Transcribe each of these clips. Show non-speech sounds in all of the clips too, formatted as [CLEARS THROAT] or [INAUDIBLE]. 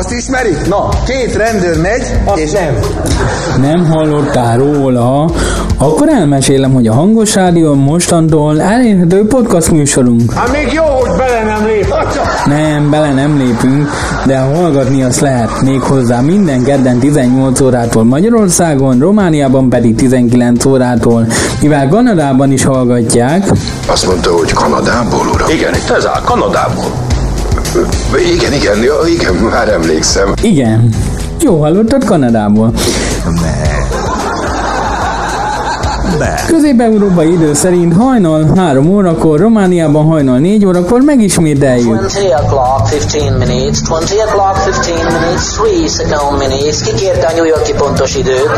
Azt ismeri? Na, két rendőr megy, Azt és nem. Nem hallottál róla? Akkor elmesélem, hogy a Hangos Rádió mostantól elérhető podcast műsorunk. Hát még jó, hogy bele nem lép. Nem, bele nem lépünk, de hallgatni azt lehet még hozzá minden kedden 18 órától Magyarországon, Romániában pedig 19 órától, mivel Kanadában is hallgatják. Azt mondta, hogy Kanadából, uram? Igen, itt ez áll, Kanadából. Igen, igen, igen, már emlékszem. Igen, jó hallottad Kanadából. Közép-európai idő szerint hajnal 3 órakor, Romániában hajnal 4 órakor megismételjük. 20 o'clock, 15 minutes, 20 o'clock, 15 minutes, 3 second minutes. Ki kérte a New Yorki pontos időt?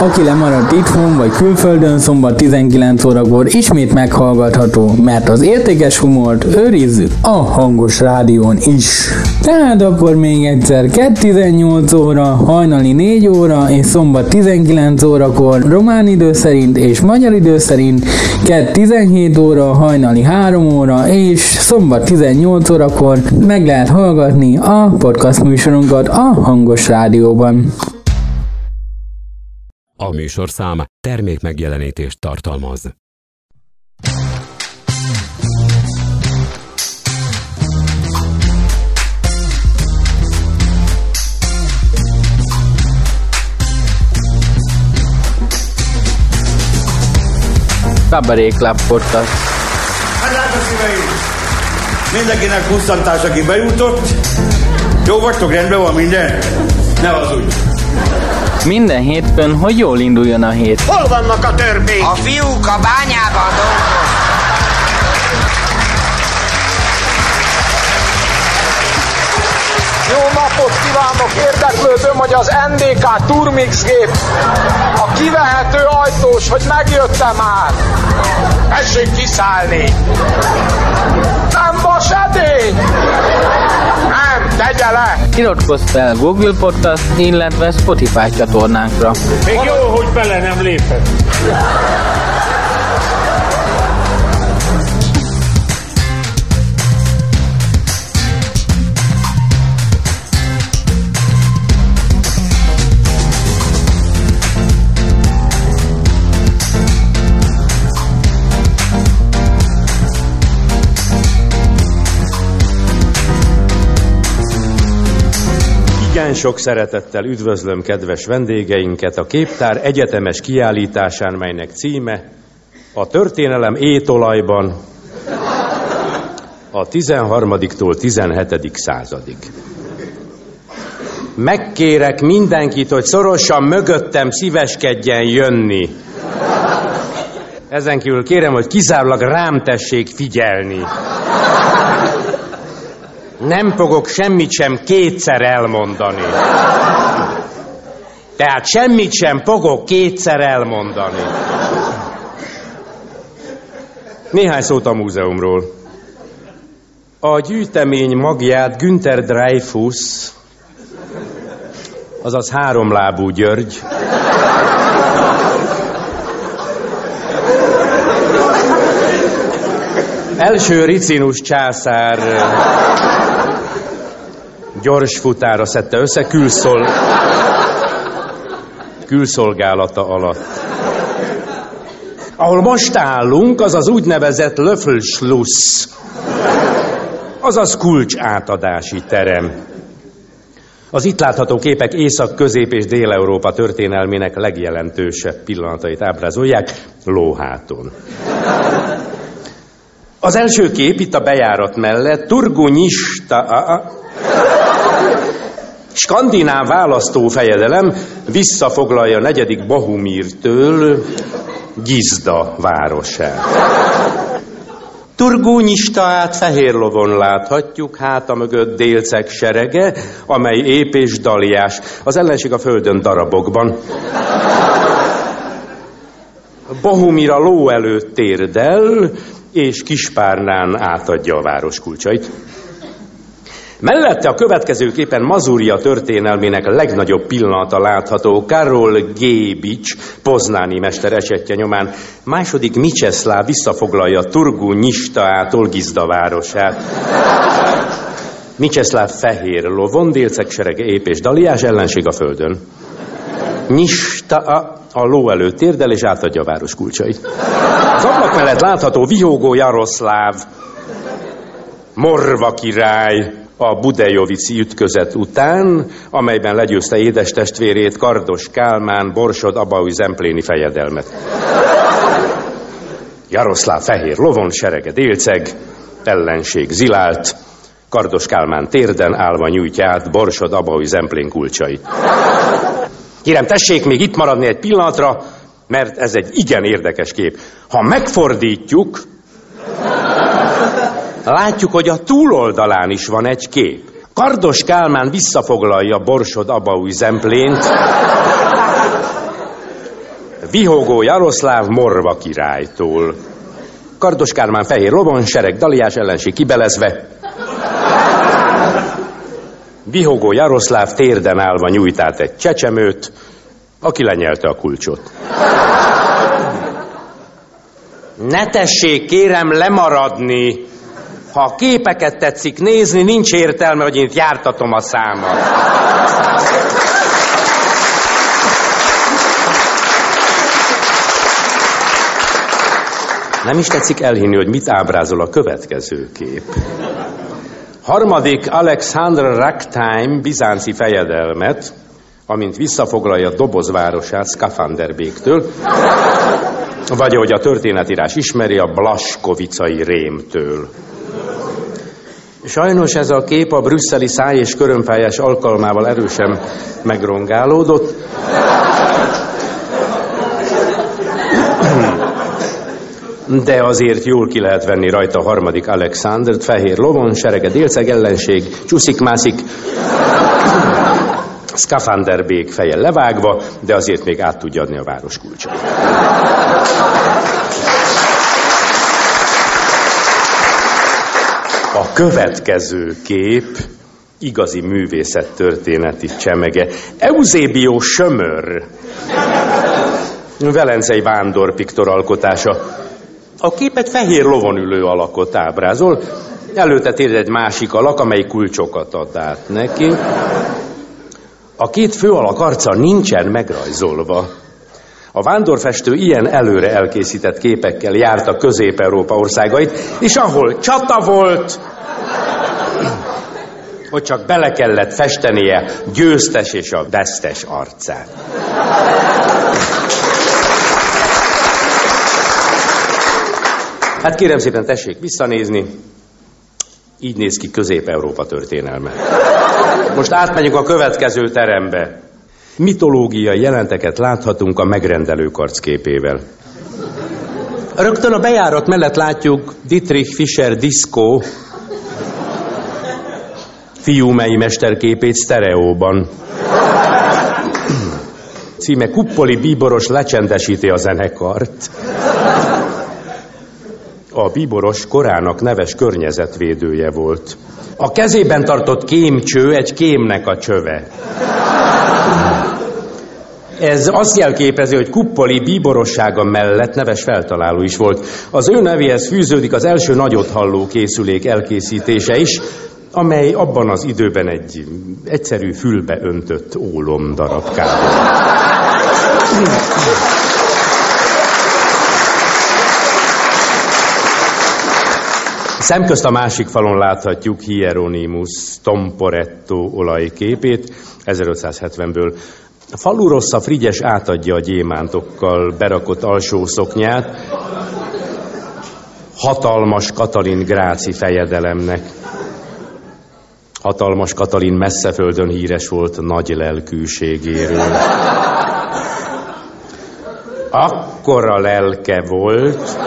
Aki lemaradt itthon vagy külföldön szombat 19 órakor ismét meghallgatható, mert az értékes humort őrizzük a hangos rádión is. Tehát akkor még egyszer 2.18 óra, hajnali 4 óra és szombat 19 órakor román idő szerint és magyar idő szerint 2.17 óra, hajnali 3 óra és szombat 18 órakor meg lehet hallgatni a podcast műsorunkat a hangos rádióban. A műsorszám termék megjelenítést tartalmaz. Cabaret Club Podcast. Hát drága szíveim, mindenkinek pusztantás, aki bejutott. Jó vagytok, rendben van minden? Ne az úgy. Minden hétfőn, hogy jól induljon a hét. Hol vannak a törpék? A fiúk a bányában dolgoznak. Jó napot kívánok! Érdeklődöm, hogy az NDK Turmix gép a kivehető ajtós, hogy megjött-e már? Tessék kiszállni! Nem vas edény! Nem, tegye le! Iratkozz fel Google Podcast, illetve Spotify csatornánkra. Még jó, hogy bele nem lépett. Igen sok szeretettel üdvözlöm kedves vendégeinket a Képtár egyetemes kiállításán, melynek címe a történelem étolajban a 13-tól 17. századig. Megkérek mindenkit, hogy szorosan mögöttem szíveskedjen jönni. Ezen kívül kérem, hogy kizárólag rám tessék figyelni. Nem fogok semmit sem kétszer elmondani. Tehát semmit sem fogok kétszer elmondani. Néhány szót a múzeumról. A gyűjtemény magját Günther Dreyfus, azaz háromlábú György, első Ricinus császár gyors futára szedte össze külszol... külszolgálata alatt. Ahol most állunk, az az úgynevezett Löffelschluss, azaz kulcs átadási terem. Az itt látható képek Észak, Közép és Dél-Európa történelmének legjelentősebb pillanatait ábrázolják lóháton. Az első kép itt a bejárat mellett Turgunyista, a, a, skandináv választófejedelem visszafoglalja negyedik Bahumírtől Gizda városát. Turgúnyistaát fehér lovon láthatjuk, háta mögött délceg serege, amely ép és daliás, az ellenség a földön darabokban. Bohumira ló előtt térdel, és Kispárnán átadja a város kulcsait. Mellette a következő képen Mazúria történelmének legnagyobb pillanata látható Karol Gébics, poznáni mester esetje nyomán. Második Micseszláv visszafoglalja Turgu Nyistaától Gizda városát. Micseszláv fehér lovon, délceg serege ép és daliás ellenség a földön. Nyista a, a ló előtt térdel és átadja a város kulcsait. Az ablak mellett látható vihógó Jaroszláv, Morva király, a Budejovici ütközet után, amelyben legyőzte édes testvérét Kardos Kálmán, Borsod Abaúj Zempléni fejedelmet. Jaroszláv fehér lovon, serege délceg, ellenség zilált, Kardos Kálmán térden állva nyújtja át Borsod Abaúj Zemplén kulcsait. Kérem, tessék még itt maradni egy pillanatra, mert ez egy igen érdekes kép. Ha megfordítjuk, látjuk, hogy a túloldalán is van egy kép. Kardos Kálmán visszafoglalja Borsod Abaúj Zemplént, Vihogó Jaroszláv Morva királytól. Kardos Kálmán fehér lovon, sereg daliás ellenség kibelezve. Vihogó Jaroszláv térden állva nyújt át egy csecsemőt, aki lenyelte a kulcsot. Ne tessék, kérem lemaradni! Ha a képeket tetszik nézni, nincs értelme, hogy én jártatom a számat. Nem is tetszik elhinni, hogy mit ábrázol a következő kép. Harmadik Alexander Ragtime bizánci fejedelmet, amint visszafoglalja dobozvárosát Skafanderbéktől, vagy ahogy a történetírás ismeri, a Blaskovicai rémtől. Sajnos ez a kép a brüsszeli száj és körömpályás alkalmával erősen megrongálódott. De azért jól ki lehet venni rajta a harmadik Alexandert, fehér lovon, serege délceg ellenség, csúszik-mászik, Skafanderbék feje levágva, de azért még át tudja adni a város kulcsot. A következő kép igazi művészettörténeti csemege. Eusebio Sömör, velencei vándor piktor alkotása. A képet fehér lovon ülő alakot ábrázol, előtte tér egy másik alak, amely kulcsokat ad át neki. A két fő alak arca nincsen megrajzolva. A vándorfestő ilyen előre elkészített képekkel járta Közép-Európa országait, és ahol csata volt, hogy csak bele kellett festenie győztes és a vesztes arcát. Hát kérem szépen, tessék visszanézni. Így néz ki Közép-Európa történelme. Most átmegyünk a következő terembe. Mitológiai jelenteket láthatunk a megrendelő karcképével. Rögtön a bejárat mellett látjuk Dietrich Fischer Disco fiúmei mesterképét sztereóban. Címe Kuppoli Bíboros lecsendesíti a zenekart. A bíboros korának neves környezetvédője volt. A kezében tartott kémcső egy kémnek a csöve. Ez azt jelképezi, hogy Kuppoli bíborossága mellett neves feltaláló is volt. Az ő nevéhez fűződik az első nagyot halló készülék elkészítése is, amely abban az időben egy egyszerű fülbe öntött ólom darabkában. Szemközt a másik falon láthatjuk Hieronymus Tomporetto olajképét 1570-ből. Falu rossz a Frigyes átadja a gyémántokkal berakott alsó szoknyát hatalmas Katalin Gráci fejedelemnek. Hatalmas Katalin messze földön híres volt nagy lelkűségéről. Akkora lelke volt,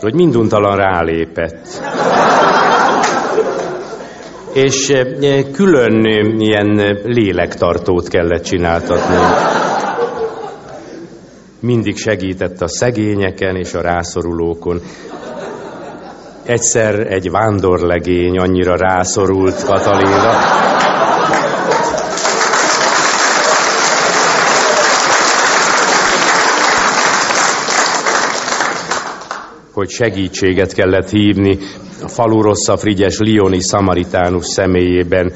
hogy minduntalan rálépett. És eh, külön ilyen lélektartót kellett csináltatni. Mindig segített a szegényeken és a rászorulókon. Egyszer egy vándorlegény annyira rászorult Katalinra, hogy segítséget kellett hívni a falu rossza Frigyes Lioni Szamaritánus személyében.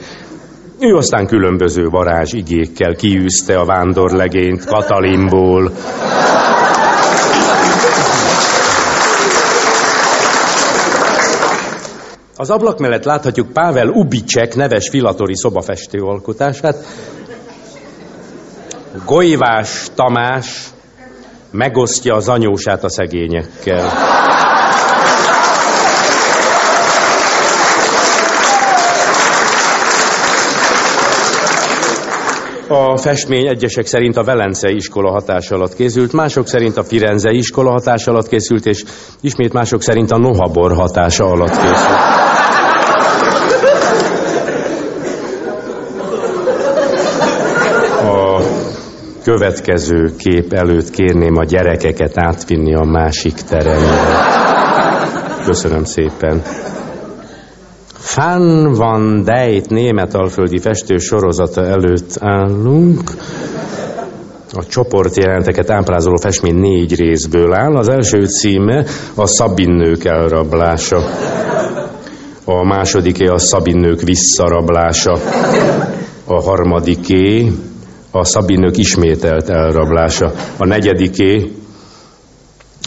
Ő aztán különböző varázs igékkel kiűzte a vándorlegényt Katalinból. Az ablak mellett láthatjuk Pável Ubicek neves filatori szobafestő alkotását. Golyvás Tamás megosztja az anyósát a szegényekkel. A festmény egyesek szerint a Velencei iskola hatás alatt készült, mások szerint a Firenzei iskola hatás alatt készült, és ismét mások szerint a Nohabor hatása alatt készült. A következő kép előtt kérném a gyerekeket átvinni a másik terembe. Köszönöm szépen. Fan van Dijk német alföldi festő sorozata előtt állunk. A csoportjelenteket ábrázoló festmény négy részből áll. Az első címe a Szabinnők elrablása. A másodiké a Szabinnők visszarablása. A harmadiké a Szabinnők ismételt elrablása. A negyediké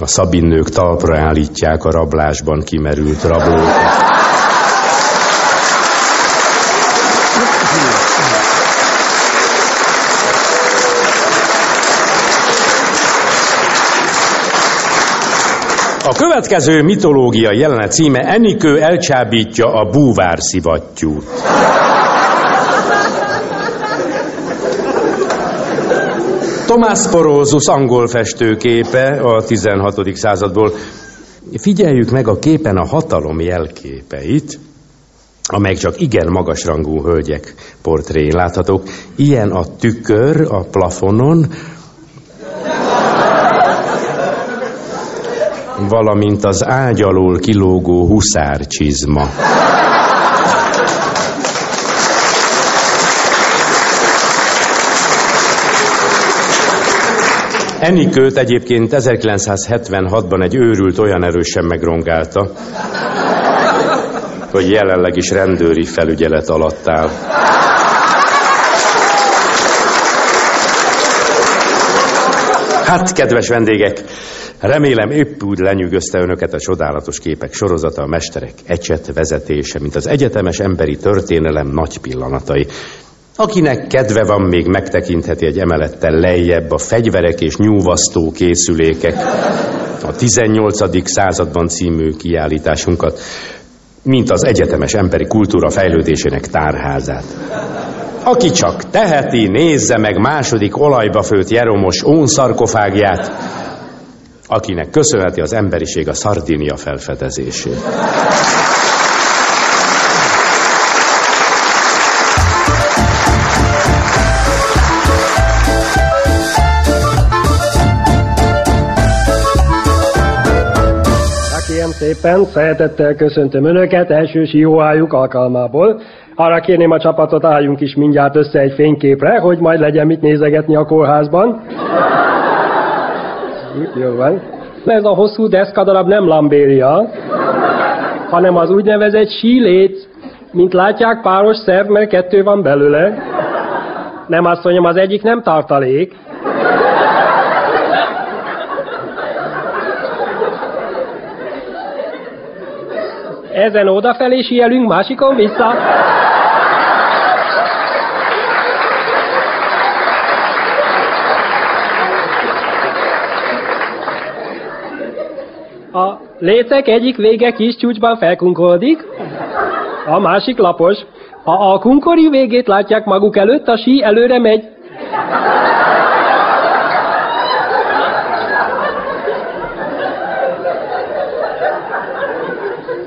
a Szabinnők talpra állítják a rablásban kimerült rablókat. A következő mitológiai jelenet címe Enikő elcsábítja a búvár szivattyút. Tomás Porózus angol festőképe a 16. századból. Figyeljük meg a képen a hatalom jelképeit, amelyek csak igen magasrangú hölgyek portréin láthatók. Ilyen a tükör a plafonon, valamint az ágy alól kilógó huszárcsizma. Enikőt egyébként 1976-ban egy őrült olyan erősen megrongálta, hogy jelenleg is rendőri felügyelet alatt áll. Hát, kedves vendégek, remélem épp úgy lenyűgözte önöket a csodálatos képek sorozata, a mesterek ecset vezetése, mint az egyetemes emberi történelem nagy pillanatai. Akinek kedve van, még megtekintheti egy emelettel lejjebb a fegyverek és nyúvasztó készülékek, a 18. században című kiállításunkat, mint az egyetemes emberi kultúra fejlődésének tárházát. Aki csak teheti, nézze meg második olajba főtt Jeromos ónszarkofágját, akinek köszönheti az emberiség a Szardinia felfedezését. Szépen, szeretettel köszöntöm Önöket első sióájuk alkalmából. Arra kérném a csapatot, álljunk is mindjárt össze egy fényképre, hogy majd legyen mit nézegetni a kórházban. Jó van. Ez a hosszú deszkadarab nem lambéria, hanem az úgynevezett síléc. Mint látják, páros szerv, mert kettő van belőle. Nem azt mondjam, az egyik nem tartalék. Ezen odafelé sielünk, másikon vissza. A lécek egyik vége kis csúcsban felkunkoldik, a másik lapos. Ha a kunkori végét látják maguk előtt, a sí előre megy.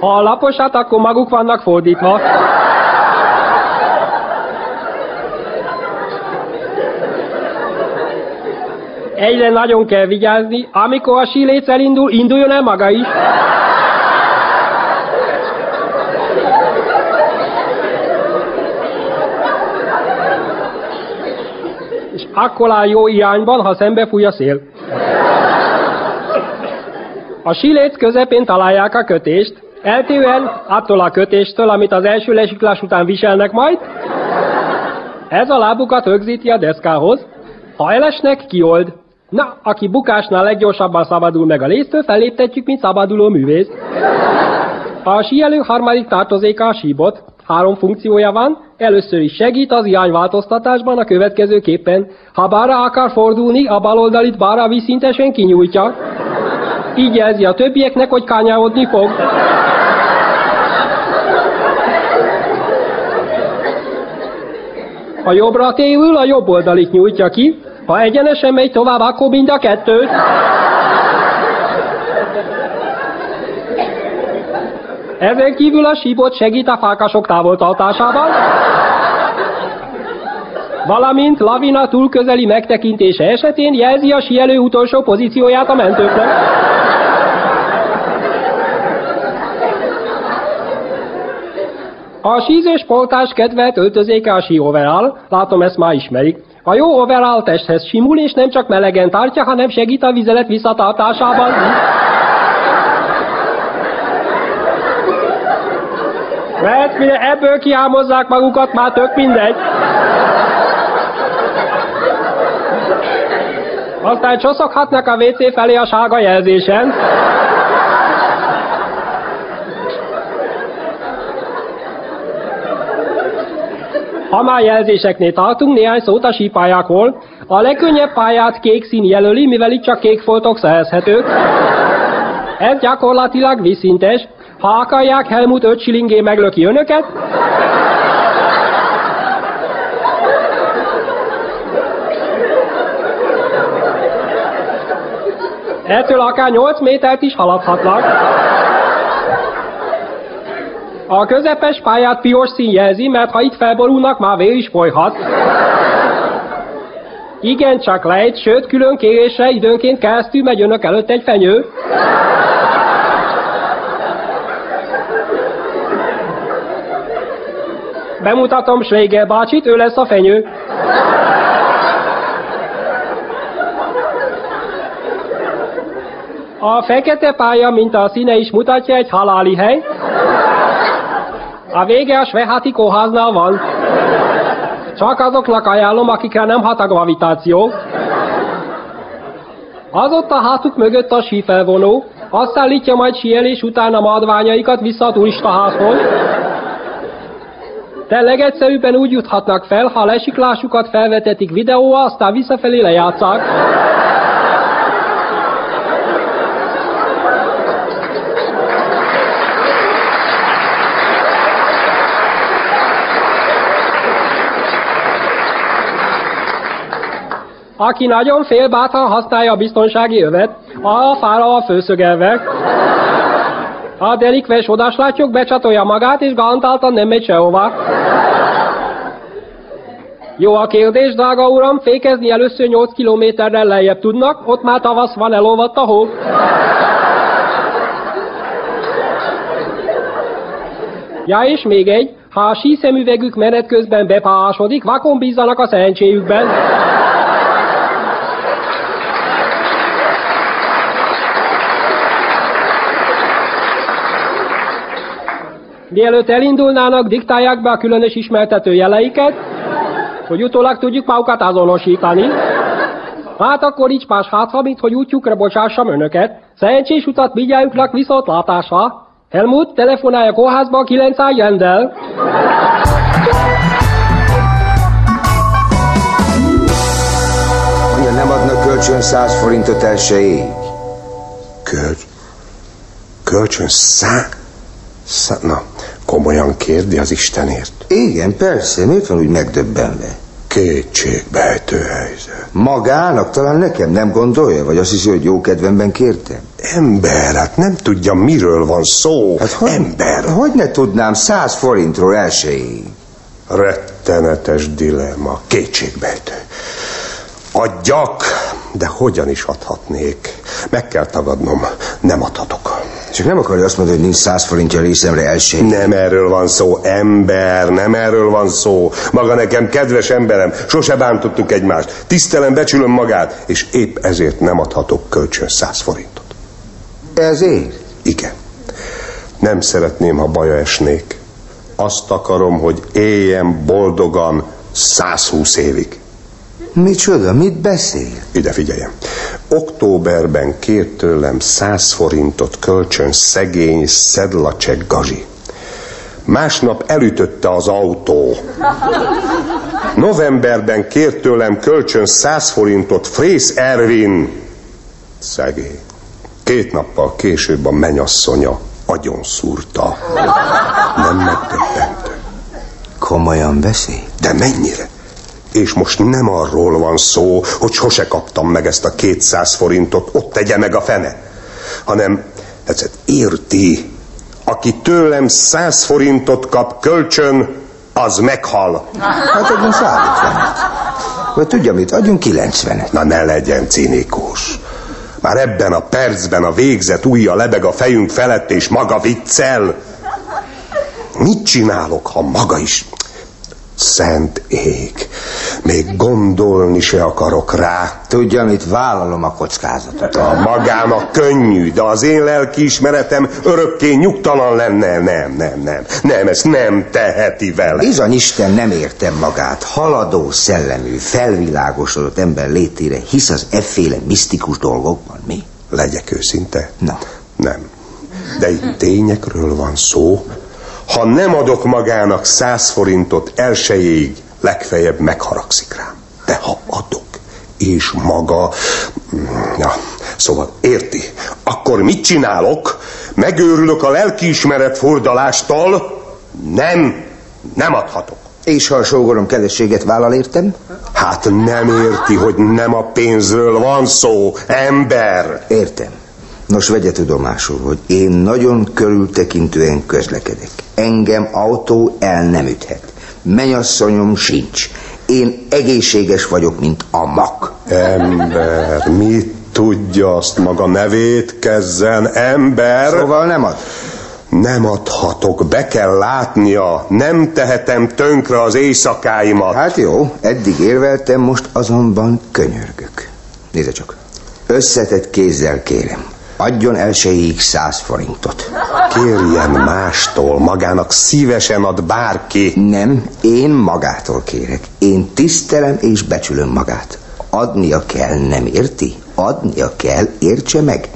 Ha a laposat, akkor maguk vannak fordítva. Egyre nagyon kell vigyázni, amikor a síléc elindul, induljon el maga is. És akkor áll jó irányban, ha szembe fúj a szél. A síléc közepén találják a kötést, eltérően attól a kötéstől, amit az első lesiklás után viselnek majd. Ez a lábukat rögzíti a deszkához. Ha elesnek, kiold. Na, aki bukásnál leggyorsabban szabadul meg a léztől, felléptetjük, mint szabaduló művész. A síelő harmadik tartozéka a síbot. Három funkciója van. Először is segít az irányváltoztatásban a következőképpen. Ha balra akar fordulni, a baloldalit balra vízszintesen kinyújtja. Így jelzi a többieknek, hogy kányáodni fog. Ha jobbra tévül, a jobb oldalit nyújtja ki. Ha egyenesen megy tovább, akkor mind a kettőt. Ezen kívül a síbot segít a fákasok távoltartásában, valamint lavina túlközeli megtekintése esetén jelzi a sielő utolsó pozícióját a mentőknek. A sízős poltás kedvelt öltözéke a sí overall, látom ezt már ismerik. A jó overall testhez simul, és nem csak melegen tartja, hanem segít a vizelet visszatartásában. Mert mire ebből kiámozzák magukat, már tök mindegy. Aztán csoszoghatnak a WC felé a sárga jelzésen. Ha már jelzéseknél tartunk, néhány szót a sípályákról. A legkönnyebb pályát kék szín jelöli, mivel itt csak kék foltok szerezhetők. Ez gyakorlatilag vízszintes. Ha akarják, Helmut 5 silingé meglöki önöket. Ettől akár 8 métert is haladhatnak. A közepes pályát piros szín jelzi, mert ha itt felborulnak, már vér is folyhat. Igen, csak lejt, sőt, külön kérésre időnként keresztül megy önök előtt egy fenyő. Bemutatom Schlegel bácsit, ő lesz a fenyő. A fekete pálya, mint a színe is mutatja, egy haláli hely. A vége a Sveháti kórháznál van. Csak azoknak ajánlom, akikre nem hat a gravitáció. Az ott a hátuk mögött a sífelvonó, azt szállítja majd síelés után a madványaikat vissza a turistaházhoz. De legegyszerűbben úgy juthatnak fel, ha lesiklásukat felvetetik videóra, aztán visszafelé lejátszák. Aki nagyon fél, bátran használja a biztonsági övet, a fára főszögelve. A delikves odaslátjuk, becsatolja magát, és garantáltan nem megy sehova. Jó a kérdés, drága uram, fékezni először 8 kilométerrel lejjebb tudnak, ott már tavasz van, elolvadt a hó. Ja, és még egy, ha a síszemüvegük menet közben bepásodik, vakon bízzanak a szerencséjükben. Mielőtt elindulnának, diktálják be a különös ismertető jeleiket, hogy utólag tudjuk magukat azonosítani. Hát akkor így más hátra, mint hogy útjukra bocsássam önöket. Szerencsés utat vigyájuknak viszontlátásra. Helmut, telefonálja a kórházba, 900 rendel. Anya, nem adnak kölcsön 100 forintot elsőig? Kölcs... Kölcsön szá... szá... Na, komolyan kérdi az Istenért. Igen, persze, miért van úgy megdöbbenve? Kétségbejtő helyzet. Magának talán nekem nem gondolja, vagy azt hiszi, hogy jó kedvemben kértem? Ember, hát nem tudja, miről van szó. Hát hogy, Ember. Hogy ne tudnám 100 forintról elsőig? Rettenetes dilemma, kétségbejtő. Adjak, de hogyan is adhatnék? Meg kell tagadnom, nem adhatok. Csak nem akarja azt mondani, hogy nincs 100 forintja részemre elsőig. Nem erről van szó, ember, nem erről van szó. Maga nekem kedves emberem, sose bántottuk egymást. Tisztelem, becsülöm magát, és épp ezért nem adhatok kölcsön 100 forintot. Ezért? Igen. Nem szeretném, ha baja esnék. Azt akarom, hogy éljen boldogan 120 évig. Micsoda, mit beszél? Ide figyeljen. Októberben kért tőlem 100 forintot kölcsön szegény Szedlacsek Gazi. Másnap elütötte az autó. Novemberben kért tőlem kölcsön 100 forintot Frész Ervin. Szegény. Két nappal később a menyasszonya agyon szúrta. Nem megdöbbent. Komolyan beszél? De mennyire? És most nem arról van szó, hogy sose kaptam meg ezt a 200 forintot, ott tegye meg a fene, hanem ez érti, aki tőlem 100 forintot kap kölcsön, az meghal. Hát adjon 150 Vagy tudja mit, adjunk 90 Na ne legyen cinikus. Már ebben a percben a végzet ujja lebeg a fejünk felett, és maga viccel. Mit csinálok, ha maga is... Szent ég, még gondolni se akarok rá. Tudja, mit vállalom a kockázatot. A magának könnyű, de az én lelkiismeretem örökké nyugtalan lenne. Nem, nem, nem. Nem, ezt nem teheti vele. Bizony Isten nem értem magát. Haladó szellemű, felvilágosodott ember létére hisz az efféle misztikus dolgokban, mi? Legyek őszinte? Na. Nem. De itt tényekről van szó. Ha nem adok magának száz forintot elsőjéig, legfeljebb megharagszik rám. De ha adok, és maga... Ja, szóval érti, akkor mit csinálok? Megőrülök a lelkiismeret fordalástól? Nem, nem adhatok. És ha a sógorom kedvességet vállal értem? Hát nem érti, hogy nem a pénzről van szó, ember. Értem. Nos, vegye tudomásul, hogy én nagyon körültekintően közlekedek. Engem autó el nem üthet. Menyasszonyom sincs. Én egészséges vagyok, mint a mak. Ember, mit tudja azt maga nevét kezzen, ember? Szóval nem ad. Nem adhatok, be kell látnia, nem tehetem tönkre az éjszakáimat. Hát jó, eddig érveltem, most azonban könyörgök. Nézze csak, összetett kézzel kérem, adjon elsőjéig száz forintot. Kérjen mástól, magának szívesen ad bárki. Nem, én magától kérek. Én tisztelem és becsülöm magát. Adnia kell, nem érti? Adnia kell, értse meg.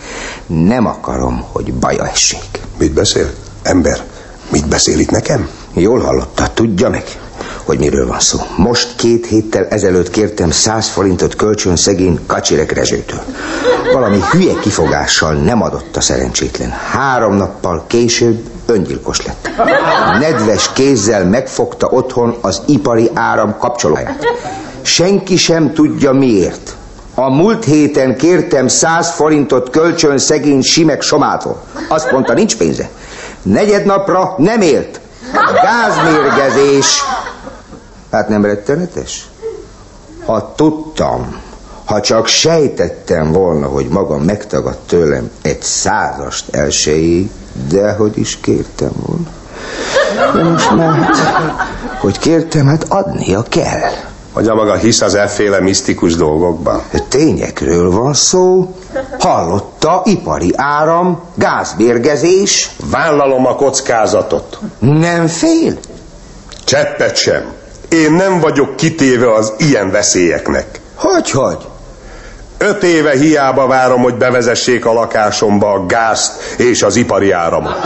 Nem akarom, hogy baja essék. Mit beszél? Ember, mit beszél itt nekem? Jól hallotta, tudja meg, hogy miről van szó. Most két héttel ezelőtt kértem száz forintot kölcsön szegény Kacsirek Rezsőtől. Valami hülye kifogással nem adott a szerencsétlen. Három nappal később öngyilkos lett. Nedves kézzel megfogta otthon az ipari áram kapcsolóját. Senki sem tudja miért. A múlt héten kértem száz forintot kölcsön szegény Simek Somától. Azt mondta, nincs pénze. Negyed napra nem élt. Gázmérgezés. Hát nem rettenetes? Ha tudtam, ha csak sejtettem volna, hogy maga megtagad tőlem egy százast elsőjéig, de hogy is kértem volna. De most már, hát, hogy kértem, hát adnia kell. Hogy a maga hisz az efféle misztikus dolgokban? Tényekről van szó. Hallotta, ipari áram, gázbérgezés. Vállalom a kockázatot. Nem fél? Cseppet sem. Én nem vagyok kitéve az ilyen veszélyeknek. Hogy, hogy? Öt éve hiába várom, hogy bevezessék a lakásomba a gázt és az ipari áramot.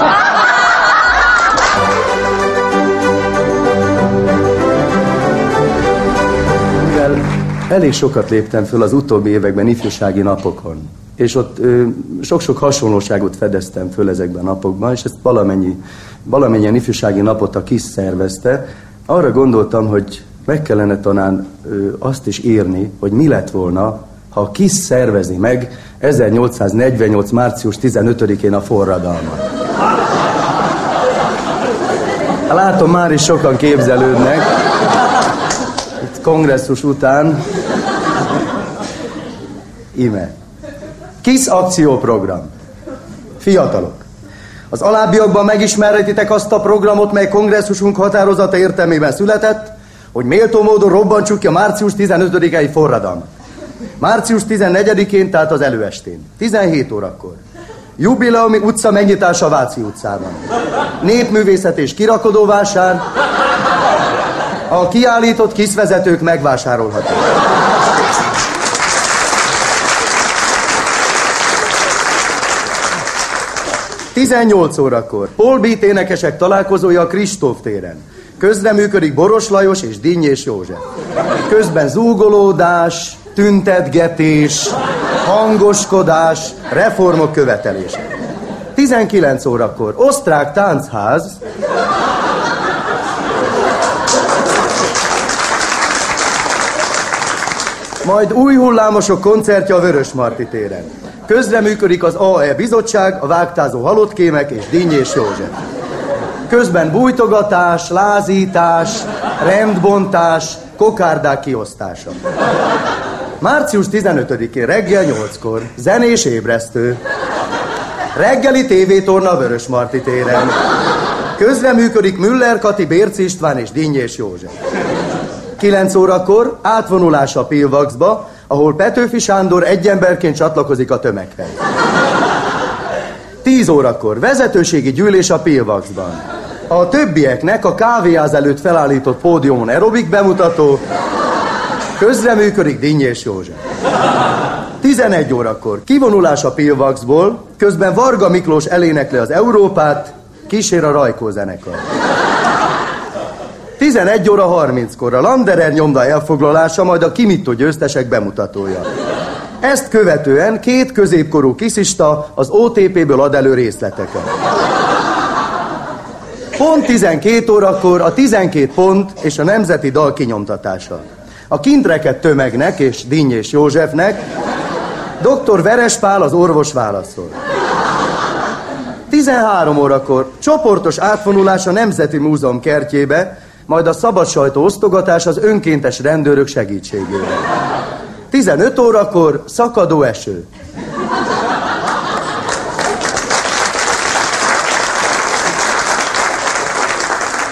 Mivel elég sokat léptem föl az utóbbi években ifjúsági napokon, és ott ö, sok-sok hasonlóságot fedeztem föl ezekben a napokban, és ezt valamennyi, valamennyien ifjúsági napot a kis szervezte, arra gondoltam, hogy meg kellene talán ö, azt is írni, hogy mi lett volna, ha a KISZ szervezi meg 1848. március 15-én a forradalmat. Látom, már is sokan képzelődnek. Itt kongresszus után. Ime. KISZ akcióprogram. Fiatalok. Az alábbiakban megismerhetitek azt a programot, mely kongresszusunk határozata értelmében született, hogy méltó módon robbantsuk ki a március 15-i forradalmat. Március 14-én, tehát az előestén, 17 órakor. Jubileumi utca megnyitása Váci utcában. Népművészet és kirakodóvásár. A kiállított kiszvezetők megvásárolhatók. Tizennyolc órakor Paul énekesek találkozója a Kristóf téren. Közreműködik Boros Lajos és Dinnyés József. Közben zúgolódás, tüntetgetés, hangoskodás, reformok követelése. 19 órakor osztrák táncház, majd új hullámosok koncertje a Vörös Marti téren. Közreműködik az AE bizottság, a vágtázó halottkémek és Dinnyés József. Közben bújtogatás, lázítás, rendbontás, kokárdák kiosztása. Március 15-én reggel 8-kor zenés ébresztő. Reggeli tévétorna Vörös Marti téren. Közreműködik Müller, Kati, Bérci István és Dinnyés József. 9 órakor átvonulás a Pilvaxba, ahol Petőfi Sándor egy emberként csatlakozik a tömeghez. 10 órakor vezetőségi gyűlés a Pilvaxban. A többieknek a kávéház előtt felállított pódiumon aerobik bemutató, közreműködik Dinnyés József. 11 órakor kivonulás a Pilvaxból, közben Varga Miklós elénekli az Európát, kísér a Rajkó zenekar. 11 óra 30-kor a Landerer nyomda elfoglalása, majd a Kimitto győztesek bemutatója. Ezt követően két középkorú kiszista az OTP-ből ad elő részleteket. Pont 12 órakor a 12 pont és a nemzeti dal kinyomtatása. A kintreket tömegnek és Dinnyés Józsefnek Dr. Verespál az orvos válaszol. 13 órakor csoportos átvonulás a Nemzeti Múzeum kertjébe, majd a szabad sajtó osztogatás az önkéntes rendőrök segítségével. 15 órakor szakadó eső.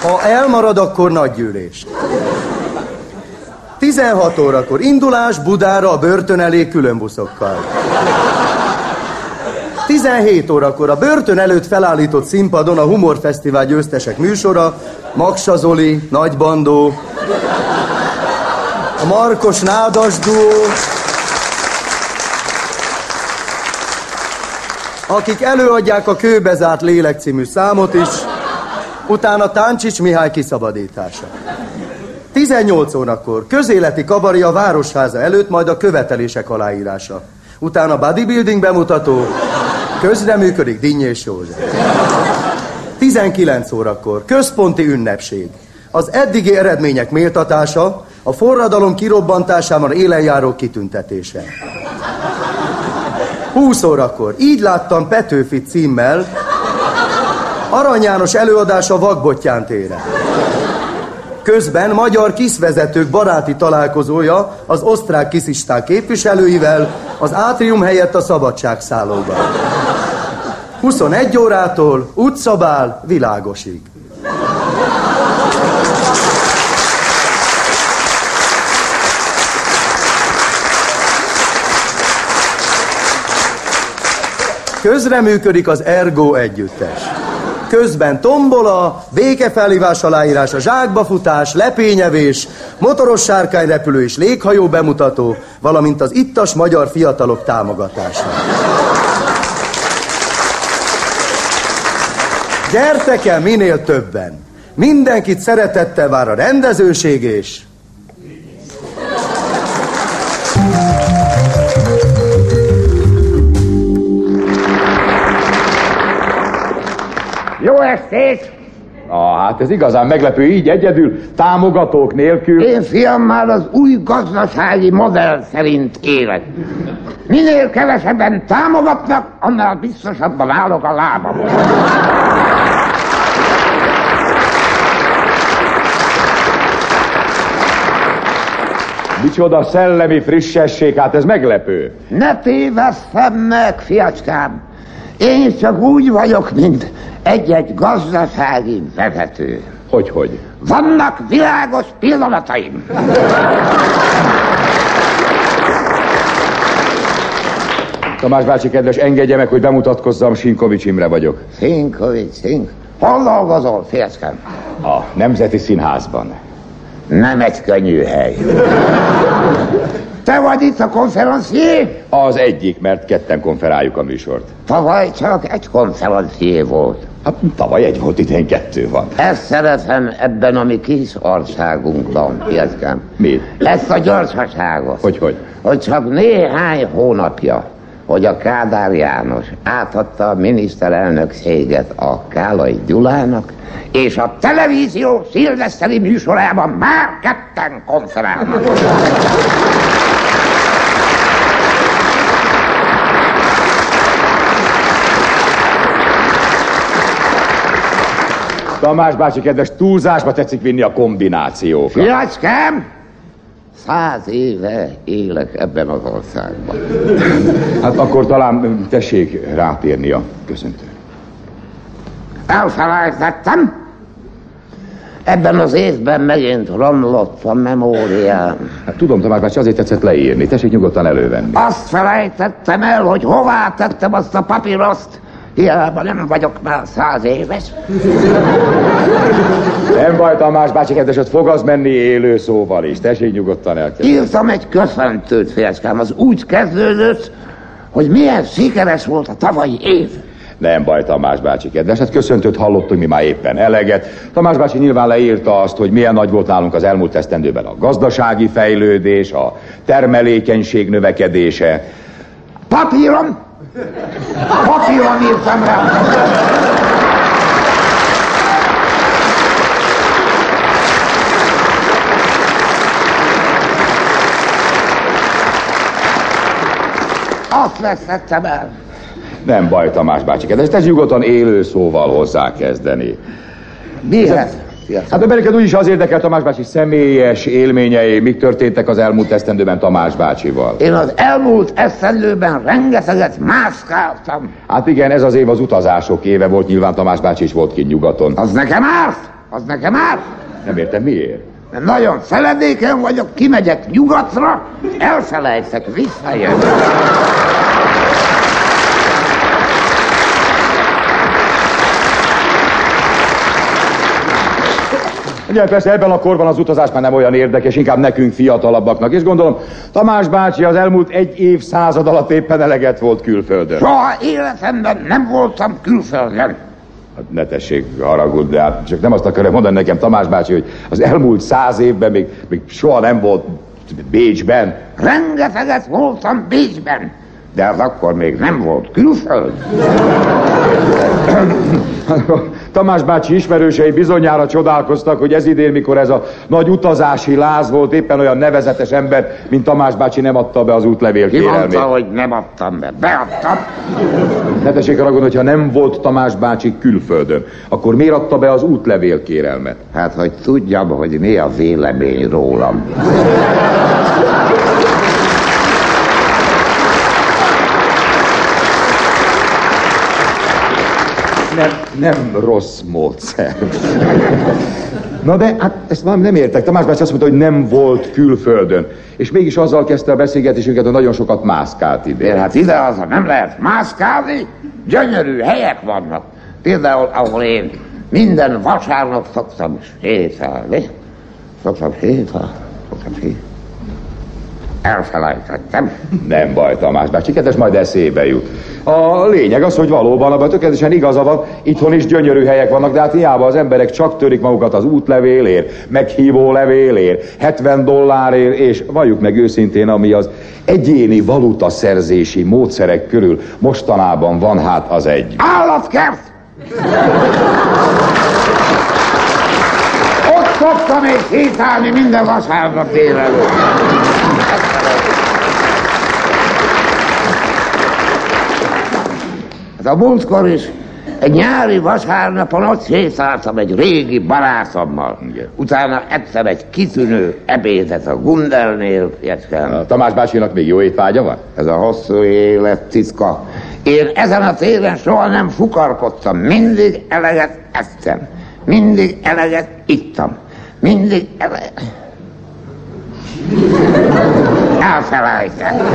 Ha elmarad, akkor nagy gyűlés. 16 órakor indulás Budára a börtön elé különbuszokkal. 17 órakor a börtön előtt felállított színpadon a Humorfesztivál győztesek műsora, Maksa Zoli, Nagy Bandó, a Markos Nádas Duó, akik előadják a Kőbezárt Lélek című számot is, utána Táncsics Mihály kiszabadítása. 18 órakor közéleti kabari a Városháza előtt, majd a követelések aláírása. Utána bodybuilding bemutató, közreműködik Dinnyés József. 19 órakor központi ünnepség. Az eddigi eredmények méltatása, a forradalom kirobbantásában élenjáró kitüntetése. 20 órakor, így láttam Petőfi címmel, Arany János előadása Vagbottyán téren. Közben magyar kiszvezetők baráti találkozója az osztrák kiszisták képviselőivel az átrium helyett a szabadságszállóban. 21 órától utcabál világosig. Közreműködik az Ergo együttes. Közben tombola, békefelhívás aláírása, zsákbafutás, lepényevés, motoros sárkányrepülő és léghajó bemutató, valamint az ittas magyar fiatalok támogatása. Gyertek el minél többen! Mindenkit szeretettel vár a rendezőség és... Jó estét! Ah, hát ez igazán meglepő így egyedül, támogatók nélkül. Én fiam már az új gazdasági modell szerint élek. Minél kevesebben támogatnak, annál biztosabban állok a lábamon. Micsoda szellemi frissesség, hát ez meglepő. Ne tévesszem meg, fiacskám! Én csak úgy vagyok, mint egy-egy gazdasági vezető. Hogy, hogy? Vannak világos pillanataim. Tamás bácsi, kedves, engedje meg, hogy bemutatkozzam, Sinkovics Imre vagyok. Sinkovics, Sink. Hol dolgozol, férszkem? A Nemzeti Színházban. Nem egy könnyű hely. Te vagy itt a konferencié? Az egyik, mert ketten konferáljuk a műsort. Tavaly csak egy konferencié volt. Hát tavaly egy volt, idén kettő van. Ezt szeretem ebben a mi kis országunkban, férszkem. Mi? Ezt a gyorsaságot. Hogy, hogy? Hogy csak néhány hónapja, hogy a Kádár János átadta a miniszterelnökséget a Kálai Gyulának, és a televízió szilveszteri műsorában már ketten konferálnak. Tamás bácsi, kedves, túlzásba tetszik vinni a kombinációkat. Fiacskám, száz éve élek ebben az országban. Hát akkor talán tessék rátérni a köszöntő. Elfelejtettem. Ebben az évben megint romlott a memóriám. Hát tudom, Tamás bácsi, azért tetszett leírni. Tessék nyugodtan elővenni. Azt felejtettem el, hogy hová tettem azt a papíroszt. Hiába nem vagyok már száz éves. Nem baj, Tamás bácsi, kedves, ott fog az menni élő szóval is. Tessék nyugodtan elkezdeni. Írtam egy köszöntőt, fiacskám. Az úgy kezdődött, hogy milyen sikeres volt a tavalyi év. Nem baj, Tamás bácsi, kedves, hát köszöntőt hallottunk mi már éppen eleget. Tamás bácsi nyilván leírta azt, hogy milyen nagy volt nálunk az elmúlt esztendőben a gazdasági fejlődés, a termelékenység növekedése. Papírom! Papírom írtam rá. Azt veszettem el. Nem baj, Tamás bácsi, kedves, te nyugodtan élő szóval hozzákezdeni. Mihez? Hát a beleket úgyis az érdekel Tamás bácsi személyes élményei, mik történtek az elmúlt esztendőben Tamás bácsival. Én az elmúlt esztendőben rengeteget mászkáltam. Hát igen, ez az év az utazások éve volt, nyilván Tamás bácsi is volt ki nyugaton. Az nekem árt? Az nekem árt? Nem értem miért? Mert nagyon feledéken vagyok, kimegyek nyugatra, elfelejtek visszajönni. Ugye persze ebben a korban az utazás már nem olyan érdekes, inkább nekünk fiatalabbaknak. És gondolom, Tamás bácsi az elmúlt egy évszázad alatt éppen eleget volt külföldön. Soha életemben nem voltam külföldön. Hát ne tessék haragudni, de hát csak nem azt akarom mondani nekem, Tamás bácsi, hogy az elmúlt száz évben még, még soha nem volt Bécsben. Rengeteget voltam Bécsben, de az akkor még nem volt külföld. Tamás bácsi ismerősei bizonyára csodálkoztak, hogy ez idén, mikor ez a nagy utazási láz volt, éppen olyan nevezetes ember, mint Tamás bácsi nem adta be az útlevél Ki kérelmét. mondta, hogy nem adtam be? Beadtam. Ne tessék arra hogyha nem volt Tamás bácsi külföldön, akkor miért adta be az útlevél kérelmet? Hát, hogy tudjam, hogy mi a vélemény rólam. Nem, nem rossz módszer. Na de, hát ezt valami nem értek. Tamás bácsi azt mondta, hogy nem volt külföldön. És mégis azzal kezdte a beszélgetésünket, hogy nagyon sokat mászkált ide. Én hát ide az nem lehet mászkálni, gyönyörű helyek vannak. Például, ahol én minden vasárnap szoktam sétálni. Szoktam sétálni, szoktam sétálni. Elfelejtettem. Nem baj, Tamás bácsi, kedves, majd eszébe jut. A lényeg az, hogy valóban abban tökéletesen igaza van, itthon is gyönyörű helyek vannak, de hát hiába az emberek csak törik magukat az útlevélért, meghívó levélért, 70 dollárért, és valljuk meg őszintén, ami az egyéni valuta szerzési módszerek körül mostanában van, hát az egy. Állatkert! Ott szoktam én sétálni minden vasárnap délelőtt. Hát a múltkor is egy nyári vasárnapon ott sétáltam egy régi barátommal. Utána ettem egy kitűnő ebédet a Gundelnél, Jecskán. A Tamás bácsinak még jó étvágya van? Ez a hosszú élet titka. Én ezen a téren soha nem fukarkodtam, mindig eleget ettem. Mindig eleget ittam. Mindig eleget... Elfelejtettem.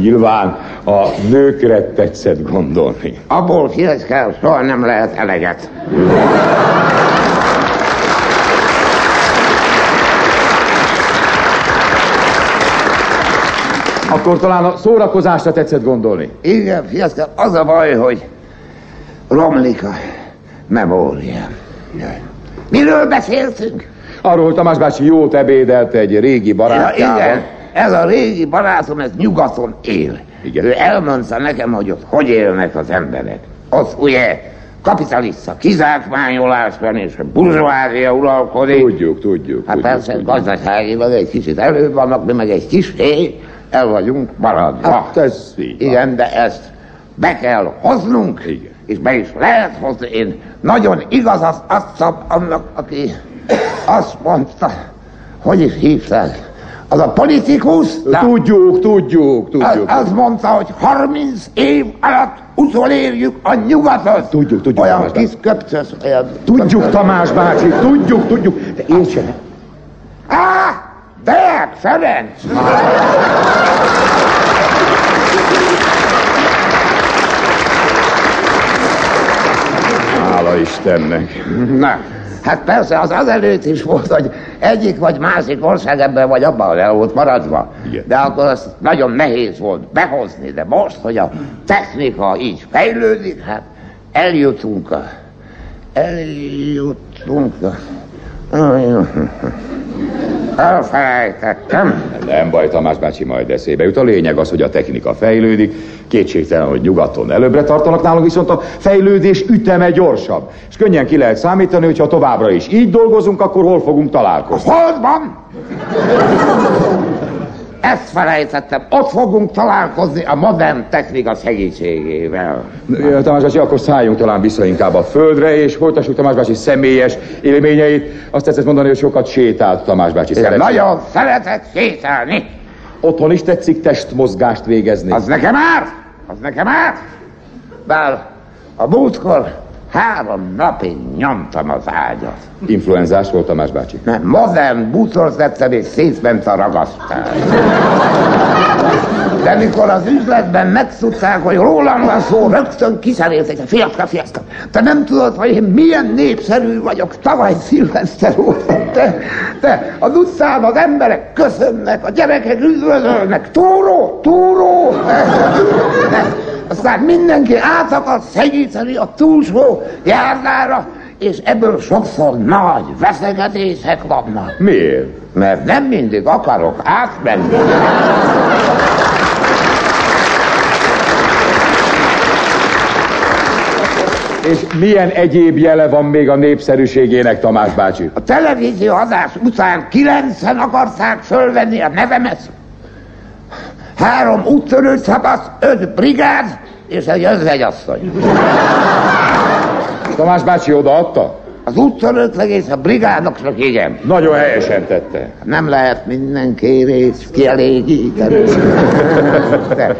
Nyilván a nőkre tetszett gondolni. Abból kell, soha nem lehet eleget. Akkor talán a szórakozásra tetszett gondolni. Igen, fiaszkál, az a baj, hogy romlik a memória. Miről beszéltünk? Arról, hogy Tamás bácsi jót ebédelt egy régi barátjával. Ja, igen, ez a régi barátom, ez nyugaton él. Igen. Ő elmondta nekem, hogy ott hogy élnek az emberek. Az ugye kapitalista kizsákmányolás van, és a burzsóázia uralkodik. Tudjuk, tudjuk. Hát tudjuk, persze, gazdaságilag egy kicsit előbb vannak, mi meg egy kis hé, el vagyunk maradva. Hát ez így Igen, de ezt be kell hoznunk, Igen. és be is lehet hozni. Én nagyon igazat adtam annak, aki azt mondta, hogy is hívták, az a politikus, de Tudjuk, tudjuk, az, tudjuk. az mondta, hogy 30 év alatt utolérjük a nyugatot. Tudjuk, tudjuk, Olyan Tamás kis köpcös, olyan... Tudjuk, Tamás bácsi, tudjuk, tudjuk. De én sem. Á, Deák Ferenc! Hála Istennek. Na, hát persze az azelőtt is volt, hogy egyik vagy másik ország ebben vagy abban el volt maradva. Igen. De akkor azt nagyon nehéz volt behozni, de most, hogy a technika így fejlődik, hát eljutunk a... Eljutunk a... Elfelejtettem. Nem baj, Tamás bácsi majd eszébe jut. A lényeg az, hogy a technika fejlődik. Kétségtelen, hogy nyugaton előbbre tartanak nálunk, viszont a fejlődés üteme gyorsabb. És könnyen ki lehet számítani, hogy ha továbbra is így dolgozunk, akkor hol fogunk találkozni. Holdban! Ezt felejtettem. Ott fogunk találkozni a modern technika segítségével. Ja, Tamás bácsi, akkor szálljunk talán vissza inkább a földre, és folytassuk Tamás bácsi személyes élményeit. Azt tetszett mondani, hogy sokat sétált Tamás bácsi. Szereti. nagyon szeretek sétálni. Otthon is tetszik testmozgást végezni. Az nekem árt? Az nekem árt? Bár a múltkor három napig nyomtam az ágyat. Influenzás volt Tamás bácsi. Nem, modern bútort tettem, és szétment a ragasztás. De mikor az üzletben megtudták, hogy rólam van szó, rögtön kiszeréltek, hogy fiatka, fiatka, te nem tudod, hogy én milyen népszerű vagyok tavaly szilveszter óta. Te, te, az utcán az emberek köszönnek, a gyerekek üdvözölnek, túró, túró. Aztán mindenki át akar segíteni a túlsó járdára, és ebből sokszor nagy veszekedések vannak. Miért? Mert nem mindig akarok átmenni. És milyen egyéb jele van még a népszerűségének, Tamás bácsi? A televízió adás után kilencen akarták fölvenni a nevemet. Három úttörő csapat, öt brigád és egy özvegyasszony. Tamás bácsi odaadta? Az úttörőknek és a brigádoknak igen. Nagyon helyesen tette. Nem lehet minden kérés kielégíteni. De,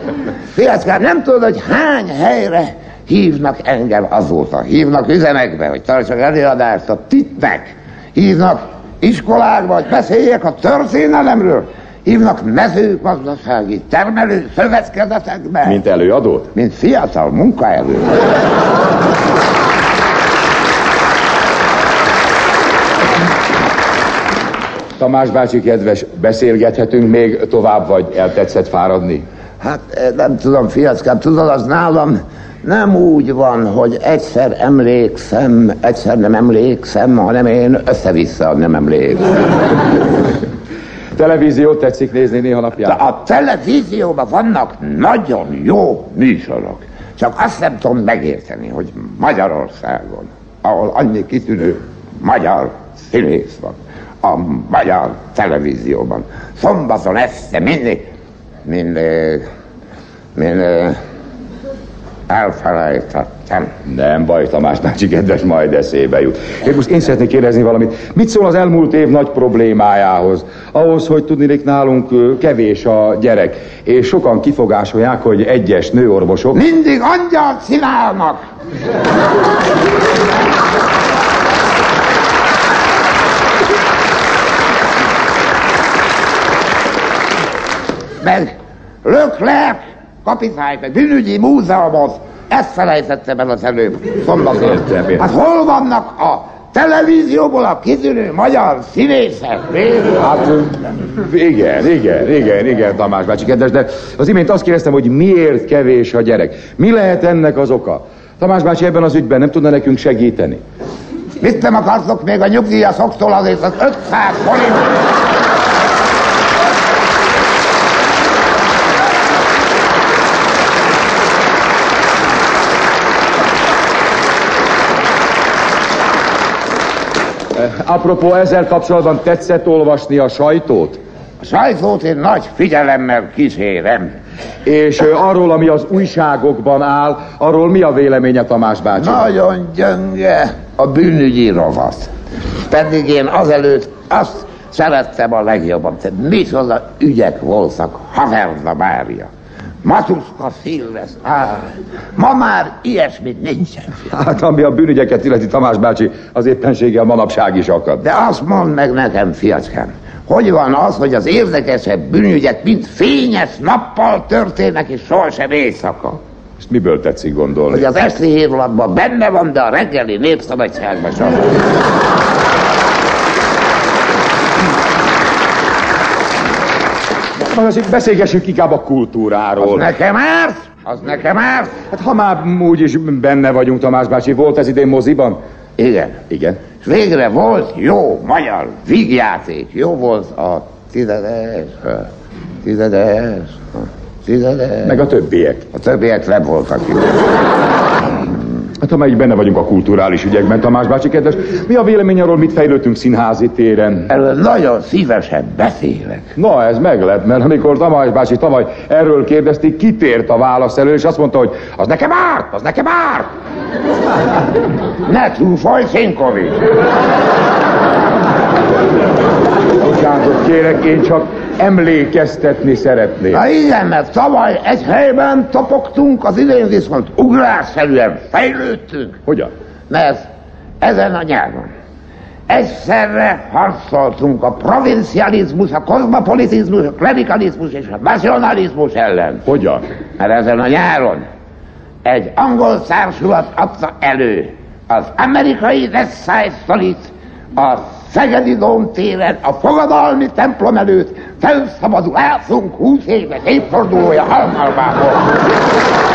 Fiackám, nem tudod, hogy hány helyre hívnak engem azóta. Hívnak üzemekbe, hogy tartsak előadást a titnek. Hívnak iskolákba, hogy beszéljek a történelemről. Hívnak mezőgazdasági termelő szövetkezetekbe. Mint előadót? Mint fiatal munkaerő. Tamás bácsi, kedves, beszélgethetünk még tovább, vagy eltetszett fáradni? Hát eh, nem tudom, fiackám, tudod, az nálam nem úgy van, hogy egyszer emlékszem, egyszer nem emlékszem, hanem én össze-vissza nem emlékszem. Televíziót tetszik nézni néha De a televízióban vannak nagyon jó műsorok. Csak azt nem tudom megérteni, hogy Magyarországon, ahol annyi kitűnő magyar színész van, a magyar televízióban, szombaton este mindig, mindig, mindig elfelejtettem. Nem baj, Tamás bácsi, kedves, majd eszébe jut. Én most én szeretnék kérdezni valamit. Mit szól az elmúlt év nagy problémájához? Ahhoz, hogy tudnék nálunk kevés a gyerek, és sokan kifogásolják, hogy egyes nőorvosok... Mindig angyalt csinálnak! Meg Leclerc kapitányt, a bűnügyi múzeumot, ezt felejtettem el az előbb, szombaton. Hát hol vannak a televízióból a kitűnő magyar színészek? Hát igen, igen, igen, igen, Tamás bácsi kedves, de az imént azt kérdeztem, hogy miért kevés a gyerek. Mi lehet ennek az oka? Tamás bácsi ebben az ügyben nem tudna nekünk segíteni? Mit nem akartok még a nyugdíjasoktól azért az 500 forint? Apropó, ezzel kapcsolatban tetszett olvasni a sajtót? A sajtót én nagy figyelemmel kísérem. És ö, arról, ami az újságokban áll, arról mi a véleménye Tamás bácsi? Nagyon gyönge a bűnügyi rovat. Pedig én azelőtt azt szerettem a legjobban. Micsoda ügyek voltak, Haverda Mária. Matuszka Szilvesz. Ma már ilyesmit nincsen. Hát ami a bűnügyeket illeti Tamás bácsi, az éppenséggel manapság is akad. De azt mondd meg nekem, fiacskám, hogy van az, hogy az érdekesebb bűnügyek mind fényes nappal történnek, és sohasem éjszaka? És miből tetszik gondolni? Hogy az esti hírlapban benne van, de a reggeli népszabadságban sem. Na, azért beszélgessünk inkább a kultúráról. Az nekem árt? Az nekem árt? Hát ha már úgyis benne vagyunk, Tamás bácsi, volt ez idén moziban? Igen. Igen. És végre volt jó magyar vígjáték. Jó volt a tizedes, tizedes, tizedes. Meg a többiek. A többiek nem voltak jó. Hát amelyik benne vagyunk a kulturális ügyekben, Tamás bácsi kedves, mi a vélemény arról, mit fejlődtünk színházi téren? Erről nagyon szívesen beszélek. Na, ez meglep, mert amikor Tamás bácsi tavaly erről kérdezték, kitért a válasz elő, és azt mondta, hogy az nekem árt, az nekem árt. Ne túlfolj, Szénkovics! Bocsánatot kérek, én csak emlékeztetni szeretnék. Na igen, mert tavaly egy helyben topogtunk, az idén viszont ugrásszerűen fejlődtünk. Hogyan? Mert ezen a nyáron egyszerre harcoltunk a provincializmus, a kozmopolitizmus, a klerikalizmus és a nacionalizmus ellen. Hogyan? Mert ezen a nyáron egy angol társulat adta elő az amerikai West Side Story-t a Szegedi Dóm téren, a fogadalmi templom előtt felszabadul elszunk 20 éves évfordulója alkalmából.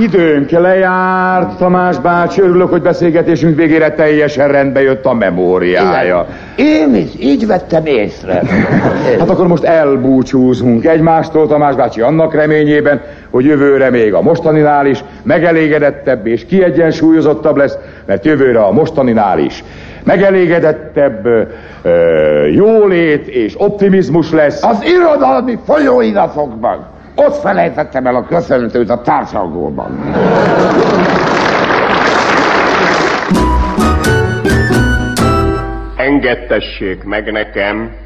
Időnk lejárt, Tamás bácsi, örülök, hogy beszélgetésünk végére teljesen rendbe jött a memóriája. Én is így vettem észre. Hát akkor most elbúcsúzunk egymástól, Tamás bácsi, annak reményében, hogy jövőre még a mostaninál is megelégedettebb és kiegyensúlyozottabb lesz, mert jövőre a mostaninál is megelégedettebb ö, jólét és optimizmus lesz. Az irodalmi folyóiratokban ott felejtettem el a köszöntőt a társalgóban. Engedtessék meg nekem,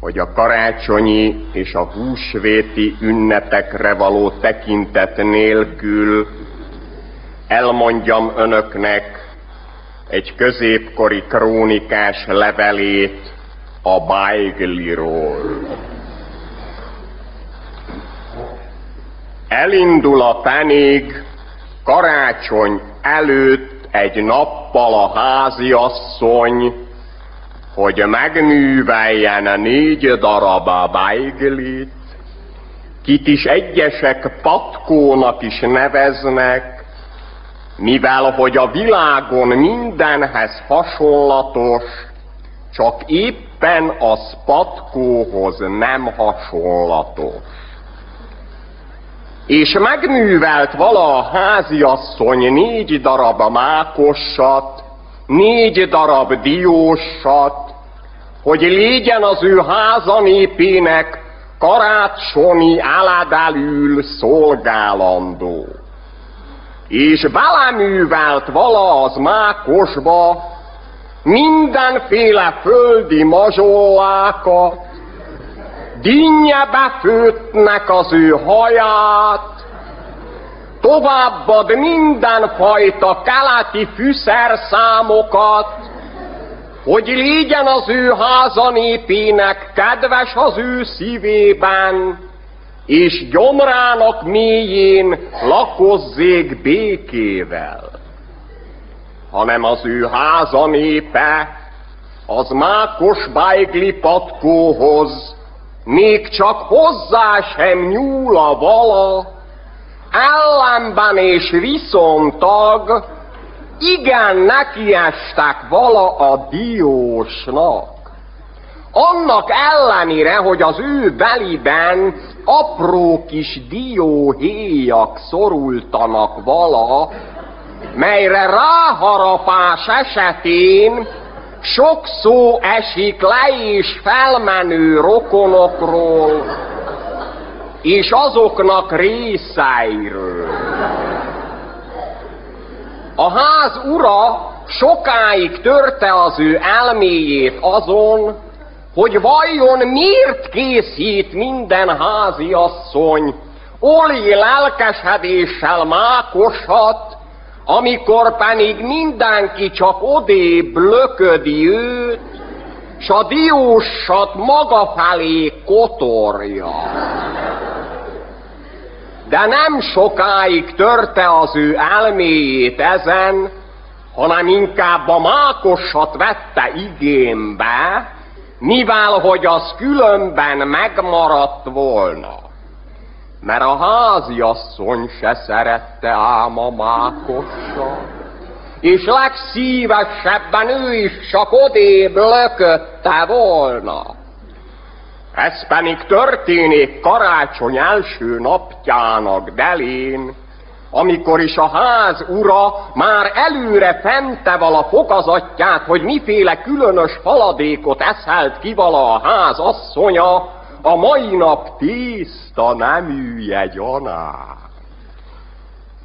hogy a karácsonyi és a húsvéti ünnepekre való tekintet nélkül elmondjam önöknek egy középkori krónikás levelét a Bájgliról. Elindul a penig karácsony előtt egy nappal a háziasszony, hogy megműveljen négy darab beiglit, kit is egyesek patkónak is neveznek, mivel hogy a világon mindenhez hasonlatos, csak éppen az patkóhoz nem hasonlatos és megművelt vala a háziasszony négy darab mákossat, négy darab diósat, hogy légyen az ő háza népének karácsonyi álladelül szolgálandó. És beleművelt vala az mákosba mindenféle földi mazsollákat, dinnye befőttnek az ő haját, továbbad mindenfajta keleti fűszerszámokat, hogy légyen az ő házanépének kedves az ő szívében, és gyomrának mélyén lakozzék békével, hanem az ő házanépe az mákos bájgli patkóhoz, még csak hozzá sem nyúl a vala, ellenben és viszontag, igen nekiestek vala a diósnak. Annak ellenére, hogy az ő beliben apró kis dióhéjak szorultanak vala, melyre ráharapás esetén sok szó esik le és felmenő rokonokról, és azoknak részeiről. A ház ura sokáig törte az ő elméjét azon, hogy vajon miért készít minden házi asszony oli lelkesedéssel mákosat, amikor pedig mindenki csak odébb löködi őt, s a diósat maga felé kotorja. De nem sokáig törte az ő elméjét ezen, hanem inkább a mákosat vette igénybe, mivel hogy az különben megmaradt volna. Mert a háziasszony se szerette ám a mákossal, és legszívesebben ő is csak odébb lökötte volna. Ez pedig történik karácsony első napjának delén, amikor is a ház ura már előre fente vala fokozatját, hogy miféle különös haladékot eszelt ki vala a ház asszonya, a mai nap tiszta neműje gyanát.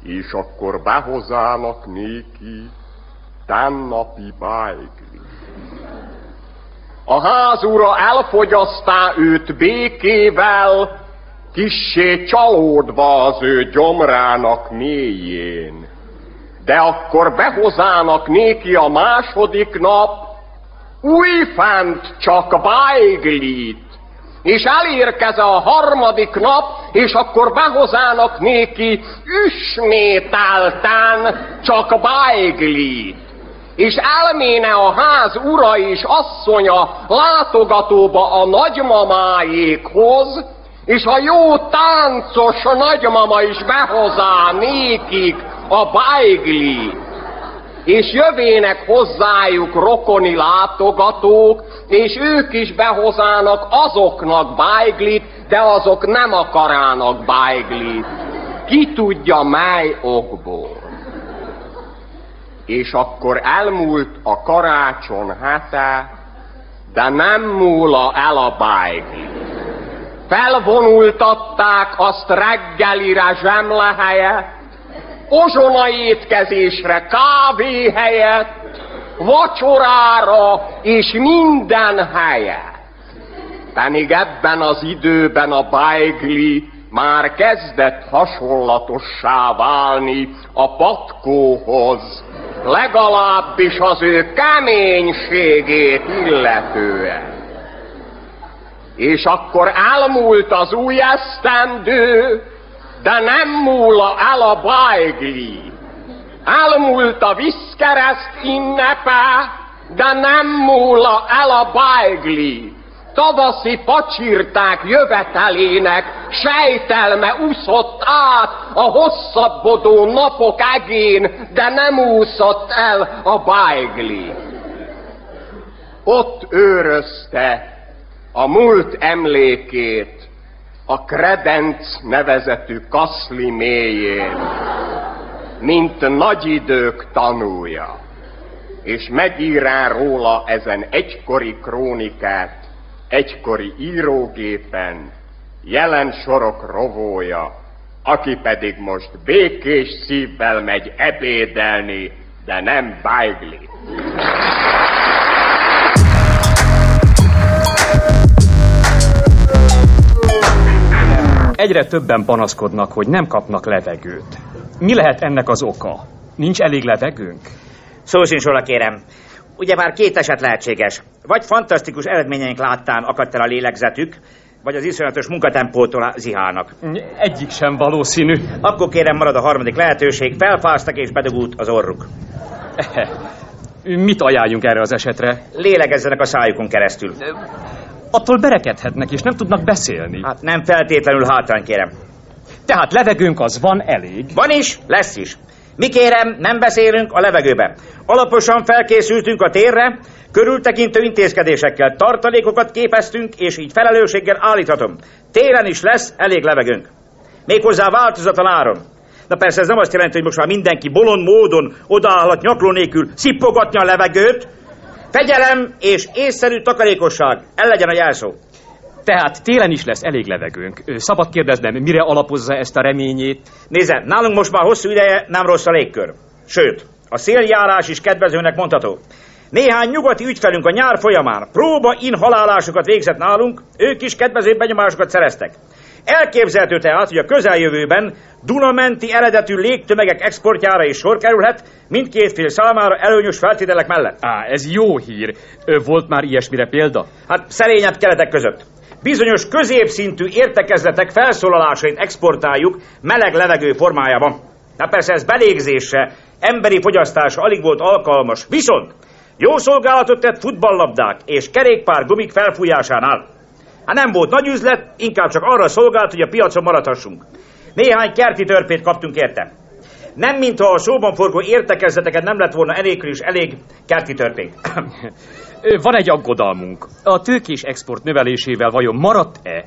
És akkor behozának néki tennapi bájgli. A ház ura elfogyasztá őt békével, kissé csalódva az ő gyomrának mélyén. De akkor behozának néki a második nap, újfent csak bájglit, és elérkeze a harmadik nap, és akkor behozának néki ismételten csak bájglit. És elméne a ház ura és asszonya látogatóba a nagymamáékhoz, és a jó táncos nagymama is behozá nékik a bájgli, és jövének hozzájuk rokoni látogatók, és ők is behozának azoknak bájglit, de azok nem akarának bájglit. Ki tudja mely okból. És akkor elmúlt a karácson hete, de nem múla el a bájglit felvonultatták azt reggelire zsemle ozsona étkezésre kávé helyett, vacsorára és minden helyet. Pedig ebben az időben a bájgli már kezdett hasonlatossá válni a patkóhoz, legalábbis az ő keménységét illetően és akkor elmúlt az új esztendő, de nem múla el a bájgli. Elmúlt a viszkereszt innepe, de nem múla el a bájgli. Tavaszi pacsirták jövetelének sejtelme úszott át a hosszabbodó napok egén, de nem úszott el a bájgli. Ott őrözte a múlt emlékét a kredenc nevezetű kaszli mélyén, mint nagy idők tanúja, és megírá róla ezen egykori krónikát, egykori írógépen, jelen sorok rovója, aki pedig most békés szívvel megy ebédelni, de nem bájgli. Egyre többen panaszkodnak, hogy nem kapnak levegőt. Mi lehet ennek az oka? Nincs elég levegőnk? Szó sincs róla, kérem. Ugye már két eset lehetséges. Vagy fantasztikus eredményeink láttán akadt el a lélegzetük, vagy az iszonyatos munkatempótól zihálnak. Egyik sem valószínű. Akkor kérem marad a harmadik lehetőség, felfáztak és bedugult az orruk. [LAUGHS] Mit ajánljunk erre az esetre? Lélegezzenek a szájukon keresztül. Attól berekedhetnek, és nem tudnak beszélni. Hát nem feltétlenül hátrány, kérem. Tehát levegőnk az van elég. Van is, lesz is. Mi kérem, nem beszélünk a levegőbe. Alaposan felkészültünk a térre, körültekintő intézkedésekkel tartalékokat képeztünk, és így felelősséggel állíthatom. Téren is lesz elég levegőnk. Méghozzá változatlan áron. Na persze ez nem azt jelenti, hogy most már mindenki bolond módon odaállhat nyakló nélkül szippogatni a levegőt. Fegyelem és észszerű takarékosság. El legyen a jelszó. Tehát télen is lesz elég levegőnk. Szabad kérdeznem, mire alapozza ezt a reményét? Nézze, nálunk most már hosszú ideje nem rossz a légkör. Sőt, a széljárás is kedvezőnek mondható. Néhány nyugati ügyfelünk a nyár folyamán próba inhalálásokat végzett nálunk, ők is kedvező benyomásokat szereztek. Elképzelhető tehát, hogy a közeljövőben Dunamenti eredetű légtömegek exportjára is sor kerülhet, mindkét fél számára előnyös feltételek mellett. Á, ez jó hír. Volt már ilyesmire példa? Hát szerényebb keretek között. Bizonyos középszintű értekezletek felszólalásait exportáljuk meleg levegő formájában. Na persze ez belégzésre, emberi fogyasztásra alig volt alkalmas. Viszont jó szolgálatot tett futballlabdák és kerékpár gumik felfújásánál. Hát nem volt nagy üzlet, inkább csak arra szolgált, hogy a piacon maradhassunk. Néhány kerti törpét kaptunk érte. Nem, mintha a szóban forgó értekezleteket nem lett volna elég is elég kerti törpénk. Van egy aggodalmunk. A tőkés export növelésével vajon maradt-e?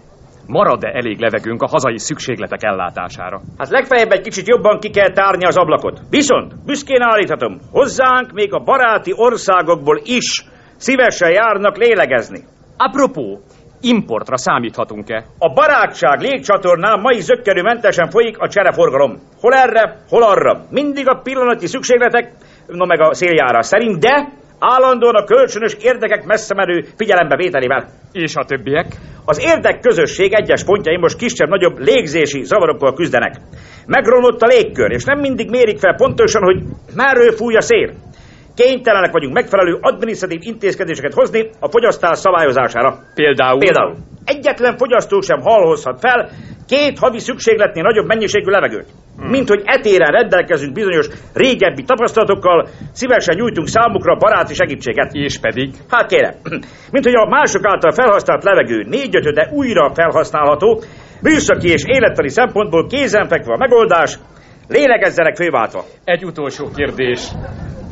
Marad-e elég levegőnk a hazai szükségletek ellátására? Hát legfeljebb egy kicsit jobban ki kell tárni az ablakot. Viszont büszkén állíthatom, hozzánk még a baráti országokból is szívesen járnak lélegezni. Apropó, importra számíthatunk-e? A barátság légcsatornán mai zöggenőmentesen folyik a csereforgalom. Hol erre, hol arra. Mindig a pillanati szükségletek, no meg a széljárás szerint, de állandóan a kölcsönös érdekek messze menő figyelembevételével. És a többiek? Az érdek közösség egyes pontjain most kisebb-nagyobb légzési zavarokkal küzdenek. Megromlott a légkör, és nem mindig mérik fel pontosan, hogy merről fúj a szél. Kénytelenek vagyunk megfelelő adminisztratív intézkedéseket hozni a fogyasztás szabályozására. Például? Például. Egyetlen fogyasztó sem halhozhat fel két havi szükségletnél nagyobb mennyiségű levegőt. Hmm. Mint hogy etéren rendelkezünk bizonyos régebbi tapasztalatokkal, szívesen nyújtunk számukra baráti segítséget. És pedig? Hát kérem, [CLEARS THROAT] mint hogy a mások által felhasznált levegő négy-ötöde újra felhasználható, műszaki és élettani szempontból kézenfekve a megoldás, lélegezzenek főváltva. Egy utolsó kérdés.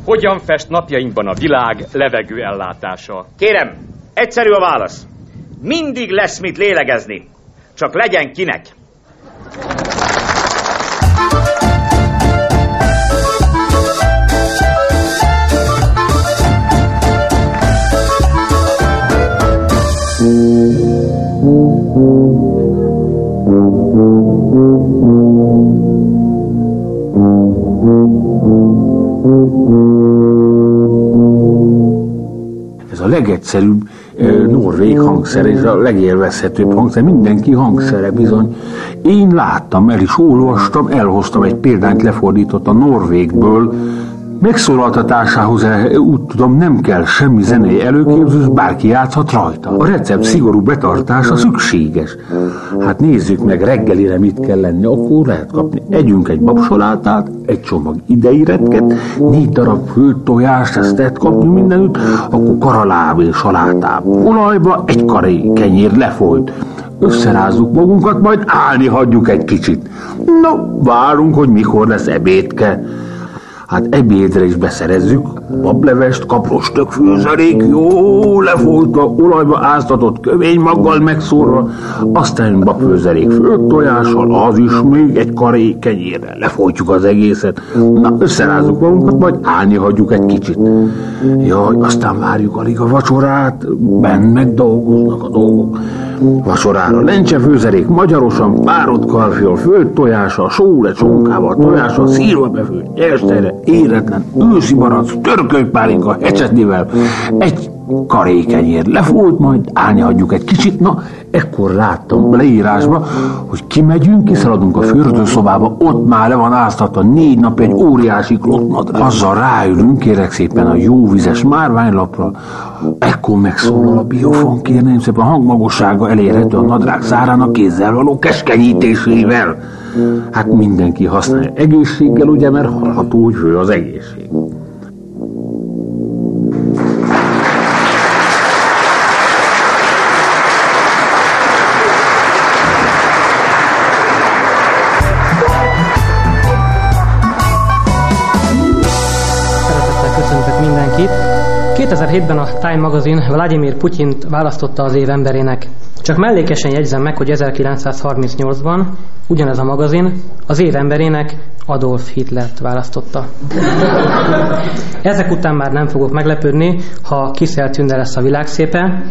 Hogyan fest napjainkban a világ levegő ellátása? Kérem, egyszerű a válasz. Mindig lesz mit lélegezni. Csak legyen kinek. Legegyszerűbb norvég hangszer, és a legélvezhetőbb hangszer, mindenki hangszere bizony. Én láttam, el is olvastam, elhoztam egy példányt, lefordított a norvégből, Megszólaltatásához eh, úgy tudom nem kell semmi zenei előképzés, bárki játszhat rajta. A recept szigorú betartása szükséges. Hát nézzük meg reggelire mit kell lenni, akkor lehet kapni. Együnk egy babsolátát, egy csomag ideiretket, négy darab főtt tojást, ezt lehet kapni mindenütt, akkor karaláb és. Olajba egy karé kenyér lefolyt. Összerázzuk magunkat, majd állni hagyjuk egy kicsit. No, várunk, hogy mikor lesz ebédke. Hát ebédre is beszerezzük, bablevest, kapros főzelék, jó lefolytva, olajba áztatott kövénymaggal megszórva, aztán babfőzelék főtt tojással, az is még egy karé kenyérrel. Lefolytjuk az egészet, na összerázzuk magunkat, majd állni hagyjuk egy kicsit. Jaj, aztán várjuk alig a vacsorát, benn meg dolgoznak a dolgok. Vacsorára lencse főzelék magyarosan, párott karfiol, főtt tojása, sóle csonkával, tojása, szírva befőtt, nyerstejre, éretlen, őszi barack, törkölypálinka, hecsetnivel, egy karékenyér lefújt, majd állni hagyjuk egy kicsit. Na, ekkor láttam leírásba, hogy kimegyünk, kiszaladunk a fürdőszobába, ott már le van áztatva négy nap egy óriási klottnadrág. Azzal ráülünk, kérek szépen a jó vizes márványlapra, ekkor megszólal a biofon, kérném szépen a hangmagassága elérhető a nadrág szárának kézzel való keskenyítésével. Hát mindenki használja egészséggel, ugye, mert hallható, hogy fő az egészség. 2007-ben a Time magazin Vladimir Putyint választotta az év emberének. Csak mellékesen jegyzem meg, hogy 1938-ban ugyanez a magazin az év emberének Adolf Hitlert választotta. Ezek után már nem fogok meglepődni, ha Kiszel Tünde lesz a világ szépe,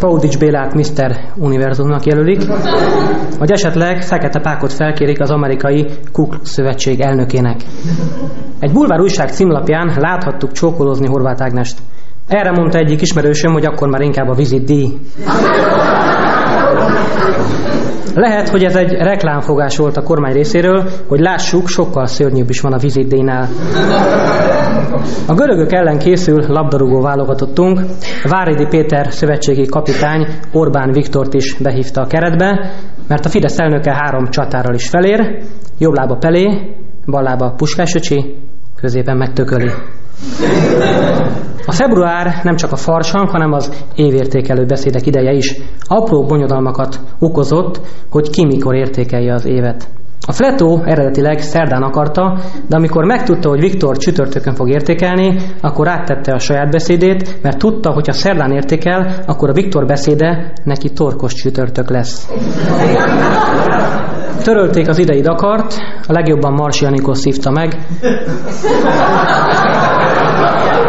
Paudics Bélát Mr. Univerzumnak jelölik, vagy esetleg Fekete Pákot felkérik az amerikai Kuk szövetség elnökének. Egy bulvár újság címlapján láthattuk csókolózni Horváth Ágnest. Erre mondta egyik ismerősöm, hogy akkor már inkább a vizit díj. Lehet, hogy ez egy reklámfogás volt a kormány részéről, hogy lássuk, sokkal szörnyűbb is van a vizitdénál. A görögök ellen készül labdarúgó válogatottunk. Váridi Péter szövetségi kapitány Orbán Viktort is behívta a keretbe, mert a Fidesz elnöke három csatárral is felér, jobb lába Pelé, bal lába Puskás öcsi, középen megtököli. A február nem csak a farsang, hanem az évértékelő beszédek ideje is. Apró bonyodalmakat okozott, hogy ki mikor értékelje az évet. A Fletó eredetileg szerdán akarta, de amikor megtudta, hogy Viktor csütörtökön fog értékelni, akkor áttette a saját beszédét, mert tudta, hogy ha szerdán értékel, akkor a Viktor beszéde neki torkos csütörtök lesz. Törölték az idei Dakart, a legjobban Marsi Anikó szívta meg.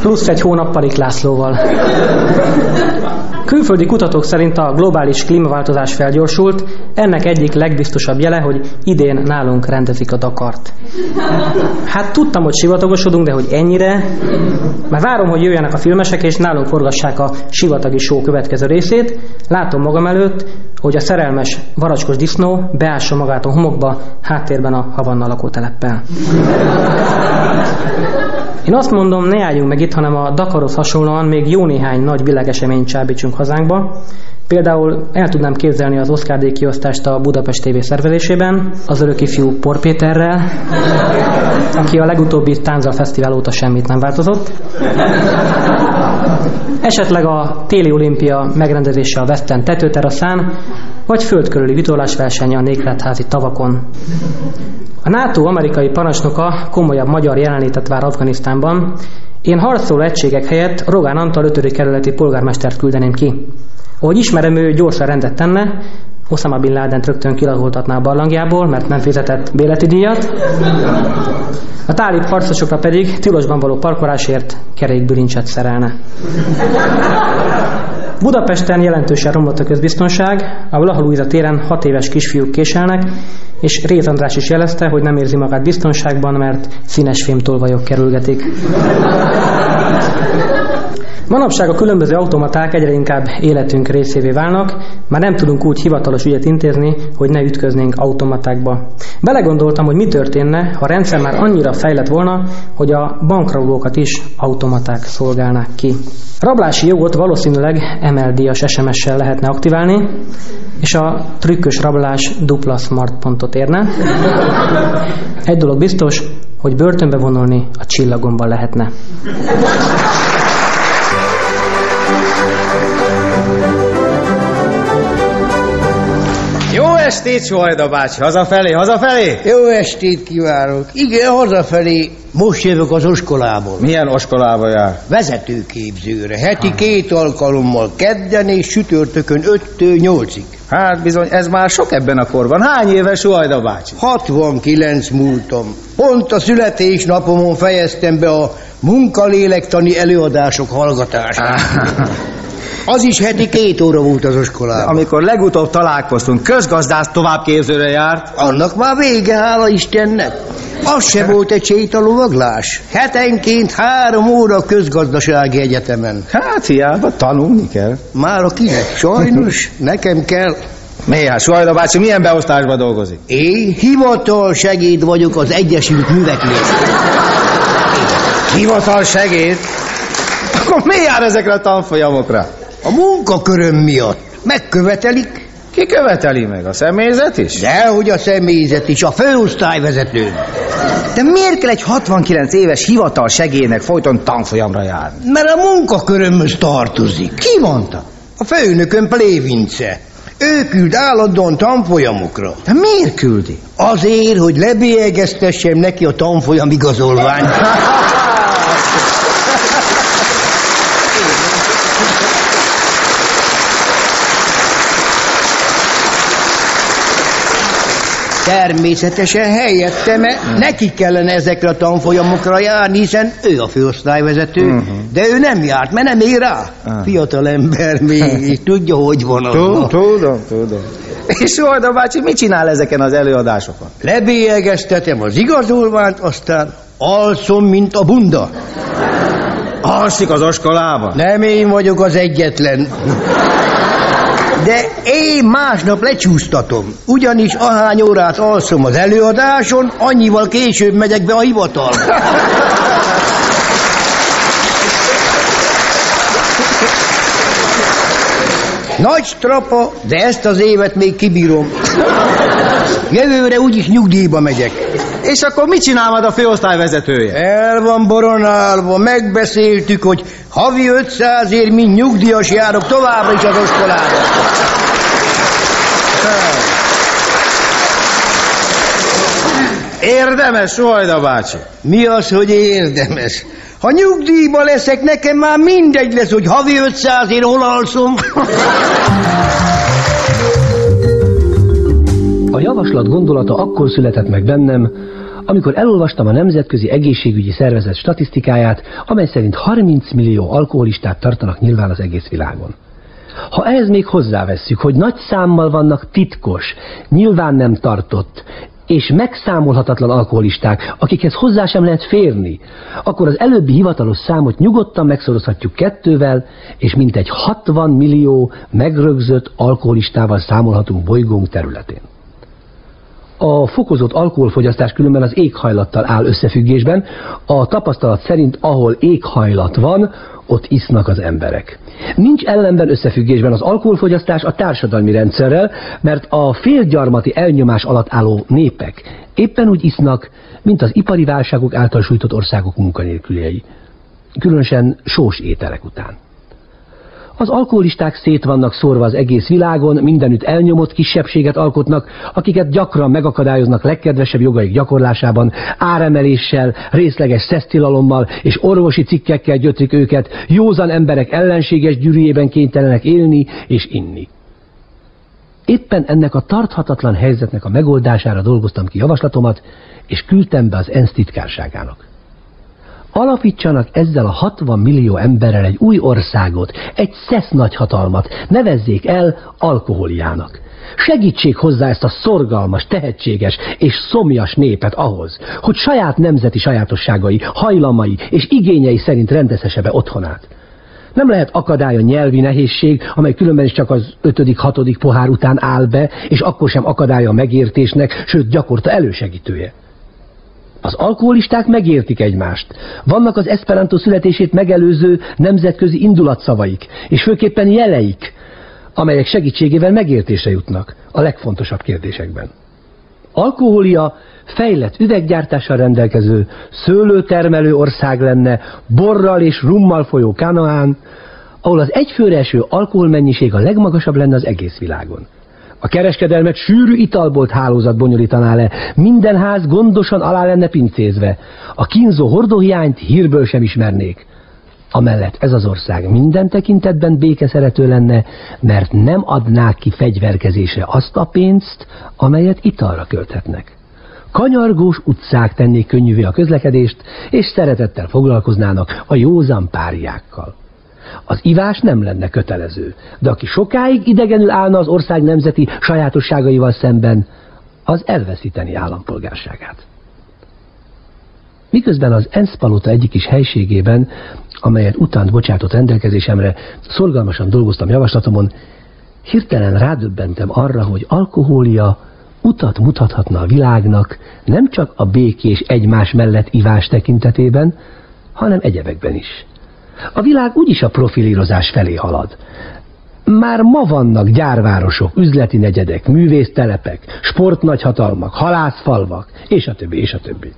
Plusz egy hónappal Lászlóval. Külföldi kutatók szerint a globális klímaváltozás felgyorsult, ennek egyik legbiztosabb jele, hogy idén nálunk rendezik a Dakart. Hát tudtam, hogy sivatagosodunk, de hogy ennyire? Már várom, hogy jöjjenek a filmesek, és nálunk forgassák a sivatagi show következő részét. Látom magam előtt, hogy a szerelmes varacskos disznó beássa magát a homokba, háttérben a Havanna lakóteleppel. Én azt mondom, ne álljunk meg itt, hanem a Dakarhoz hasonlóan még jó néhány nagy világeseményt csábítsunk hazánkba. Például el tudnám képzelni az Oscar díj kiosztást a Budapest TV szervezésében, az örök ifjú Por aki a legutóbbi Tánza Fesztivál óta semmit nem változott. Esetleg a téli olimpia megrendezése a Western tetőteraszán, vagy földkörüli vitorlásverseny a Nékletházi tavakon. A NATO amerikai parancsnoka komolyabb magyar jelenlétet vár Afganisztánban. Én harcoló egységek helyett Rogán Antal 5. kerületi polgármestert küldeném ki. Ahogy ismerem, ő gyorsan rendet tenne, Osama Bin laden rögtön kilahultatná a barlangjából, mert nem fizetett béleti díjat. A tálib harcosokra pedig tilosban való parkolásért kerékbülincset szerelne. Budapesten jelentősen romlott a közbiztonság, a Vlaha téren hat éves kisfiúk késelnek, és Réz András is jelezte, hogy nem érzi magát biztonságban, mert színes fémtolvajok kerülgetik. Manapság a különböző automaták egyre inkább életünk részévé válnak, már nem tudunk úgy hivatalos ügyet intézni, hogy ne ütköznénk automatákba. Belegondoltam, hogy mi történne, ha a rendszer már annyira fejlett volna, hogy a bankrablókat is automaták szolgálnák ki. Rablási jogot valószínűleg MLD-as SMS-sel lehetne aktiválni, és a trükkös rablás dupla smart pontot érne. Egy dolog biztos, hogy börtönbe vonulni a csillagomban lehetne. Estét, Sohajda bácsi! Hazafelé, hazafelé? Jó estét kívánok! Igen, hazafelé. Most jövök az oskolából. Milyen oskolába jár? Vezetőképzőre. Heti két alkalommal kedden és sütörtökön 5-től 8-ig. Hát bizony, ez már sok ebben a korban. Hány éves Suhajda bácsi? 69 múltam. Pont a születésnapomon fejeztem be a munkalélektani előadások hallgatását. [LAUGHS] Az is heti két óra volt az iskolában. Amikor legutóbb találkoztunk, közgazdász továbbképzőre járt. Annak már vége, hála Istennek. Az se volt egy sétalovaglás. Hetenként három óra közgazdasági egyetemen. Hát hiába tanulni kell. Már a kinek? Sajnos, nekem kell. Mi, hát Suhajda bácsi milyen beosztásban dolgozik? Én hivatal segéd vagyok az Egyesült Műveklés. Hivatal segéd? Akkor mi jár ezekre a tanfolyamokra? A munkaköröm miatt. Megkövetelik. Ki követeli meg? A személyzet is? Dehogy a személyzet is, a főosztályvezető. De miért kell egy 69 éves hivatal segélynek folyton tanfolyamra járni? Mert a munkakörömhöz tartozik. Ki mondta? A főnököm Plévince. Ő küld állandóan tanfolyamokra. De miért küldi? Azért, hogy lebélyegeztessem neki a tanfolyam igazolványt. [LAUGHS] Természetesen helyettem, mert neki kellene ezekre a tanfolyamokra járni, hiszen ő a főosztályvezető, uh-huh. de ő nem járt, mert nem ér rá. Uh. Fiatal ember még, [LAUGHS] tudja, hogy van az. Tudom, tudom. És Olda bácsi mit csinál ezeken az előadásokon? Lebélyegeztetem az igazolványt, aztán alszom, mint a bunda. Alszik az oskolában? Nem én vagyok az egyetlen. De én másnap lecsúsztatom, ugyanis ahány órát alszom az előadáson, annyival később megyek be a hivatalba. Nagy strapa, de ezt az évet még kibírom. Jövőre úgyis nyugdíjba megyek. És akkor mit csinál majd a főosztályvezetője? El van boronálva, megbeszéltük, hogy havi 500 ér, mint nyugdíjas járok továbbra is az iskolába. Érdemes, Sohajda bácsi? Mi az, hogy érdemes? Ha nyugdíjba leszek, nekem már mindegy lesz, hogy havi 500 ér hol alszom. A javaslat gondolata akkor született meg bennem, amikor elolvastam a Nemzetközi Egészségügyi Szervezet statisztikáját, amely szerint 30 millió alkoholistát tartanak nyilván az egész világon. Ha ehhez még hozzávesszük, hogy nagy számmal vannak titkos, nyilván nem tartott, és megszámolhatatlan alkoholisták, akikhez hozzá sem lehet férni, akkor az előbbi hivatalos számot nyugodtan megszorozhatjuk kettővel, és mintegy 60 millió megrögzött alkoholistával számolhatunk bolygónk területén. A fokozott alkoholfogyasztás különben az éghajlattal áll összefüggésben. A tapasztalat szerint, ahol éghajlat van, ott isznak az emberek. Nincs ellenben összefüggésben az alkoholfogyasztás a társadalmi rendszerrel, mert a félgyarmati elnyomás alatt álló népek éppen úgy isznak, mint az ipari válságok által sújtott országok munkanélküliei. Különösen sós ételek után. Az alkoholisták szét vannak szórva az egész világon, mindenütt elnyomott kisebbséget alkotnak, akiket gyakran megakadályoznak legkedvesebb jogaik gyakorlásában, áremeléssel, részleges szesztilalommal és orvosi cikkekkel gyötrik őket, józan emberek ellenséges gyűrűjében kénytelenek élni és inni. Éppen ennek a tarthatatlan helyzetnek a megoldására dolgoztam ki javaslatomat, és küldtem be az ENSZ titkárságának. Alapítsanak ezzel a 60 millió emberrel egy új országot, egy szesz nagyhatalmat, nevezzék el alkoholiának. Segítsék hozzá ezt a szorgalmas, tehetséges és szomjas népet ahhoz, hogy saját nemzeti sajátosságai, hajlamai és igényei szerint rendezhesse be otthonát. Nem lehet akadály a nyelvi nehézség, amely különben is csak az ötödik, hatodik pohár után áll be, és akkor sem akadálya a megértésnek, sőt gyakorta elősegítője. Az alkoholisták megértik egymást. Vannak az Esperanto születését megelőző nemzetközi indulatszavaik, és főképpen jeleik, amelyek segítségével megértése jutnak a legfontosabb kérdésekben. Alkoholia fejlett üveggyártással rendelkező, szőlőtermelő ország lenne, borral és rummal folyó Kanaán, ahol az egyfőre eső alkoholmennyiség a legmagasabb lenne az egész világon. A kereskedelmet sűrű italbolt hálózat bonyolítaná le, minden ház gondosan alá lenne pincézve. A kínzó hordóhiányt hírből sem ismernék. Amellett ez az ország minden tekintetben békeszerető lenne, mert nem adnák ki fegyverkezésre azt a pénzt, amelyet italra költhetnek. Kanyargós utcák tennék könnyűvé a közlekedést, és szeretettel foglalkoznának a józan párjákkal. Az ivás nem lenne kötelező, de aki sokáig idegenül állna az ország nemzeti sajátosságaival szemben, az elveszíteni állampolgárságát. Miközben az ENSZ palota egyik is helységében, amelyet utánt bocsátott rendelkezésemre, szorgalmasan dolgoztam javaslatomon, hirtelen rádöbbentem arra, hogy alkohólia utat mutathatna a világnak nem csak a békés egymás mellett ivás tekintetében, hanem egyebekben is. A világ úgyis a profilírozás felé halad. Már ma vannak gyárvárosok, üzleti negyedek, művésztelepek, sportnagyhatalmak, halászfalvak, és a többi, és a többi.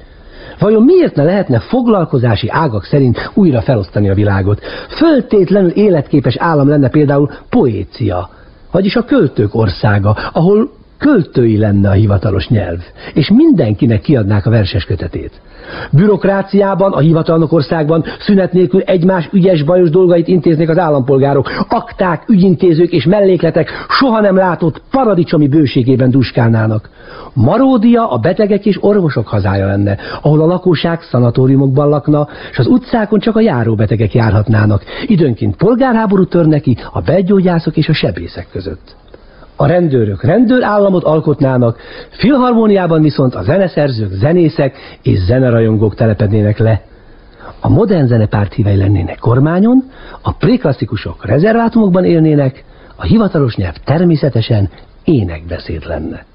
Vajon miért ne lehetne foglalkozási ágak szerint újra felosztani a világot? Föltétlenül életképes állam lenne például Poécia, vagyis a költők országa, ahol költői lenne a hivatalos nyelv, és mindenkinek kiadnák a verses kötetét. Bürokráciában, a hivatalnok országban szünet nélkül egymás ügyes bajos dolgait intéznék az állampolgárok. Akták, ügyintézők és mellékletek soha nem látott paradicsomi bőségében duskálnának. Maródia a betegek és orvosok hazája lenne, ahol a lakóság szanatóriumokban lakna, és az utcákon csak a járóbetegek járhatnának. Időnként polgárháború tör neki a belgyógyászok és a sebészek között. A rendőrök rendőrállamot alkotnának, filharmóniában viszont a zeneszerzők, zenészek és zenerajongók telepednének le. A modern zenepárt hívei lennének kormányon, a préklasszikusok rezervátumokban élnének, a hivatalos nyelv természetesen énekbeszéd lenne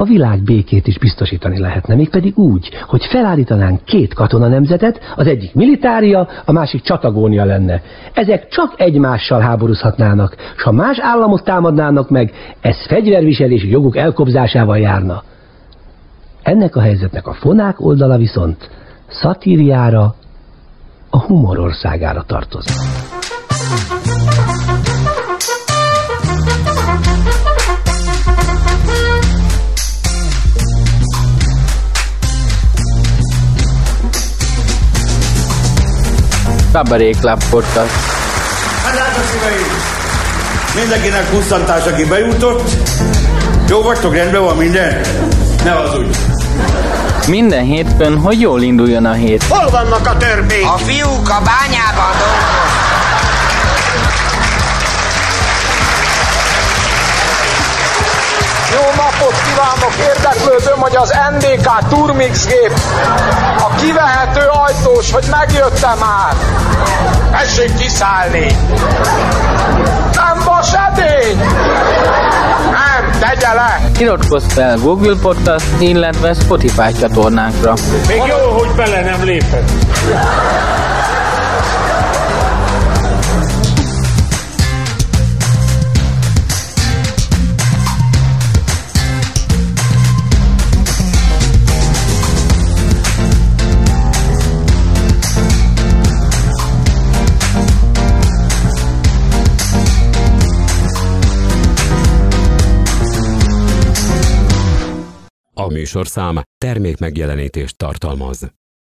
a világ békét is biztosítani lehetne, mégpedig úgy, hogy felállítanánk két katona nemzetet, az egyik militária, a másik csatagónia lenne. Ezek csak egymással háborúzhatnának, és ha más államot támadnának meg, ez fegyverviselési joguk elkobzásával járna. Ennek a helyzetnek a fonák oldala viszont szatíriára, a humorországára tartozik. Kabaré Club Podcast. Hát látod, szíveim! Mindenkinek pusztantás, aki bejutott. Jó vagytok, rendben van minden? Ne az úgy. Minden hétfőn, hogy jól induljon a hét. Hol vannak a törpék? A fiúk a bányában dolgoznak. Jó napot kívánok! Érdeklődöm, hogy az NDK Turmix gép a kivehető ajtós, hogy megjöttem már. Tessék kiszállni! Nem vas edény! Nem, tegye le! Iratkozz fel Google Podcast, illetve Spotify csatornánkra. Még jó, hogy bele nem lépett. A műsorszám termék megjelenítést tartalmaz.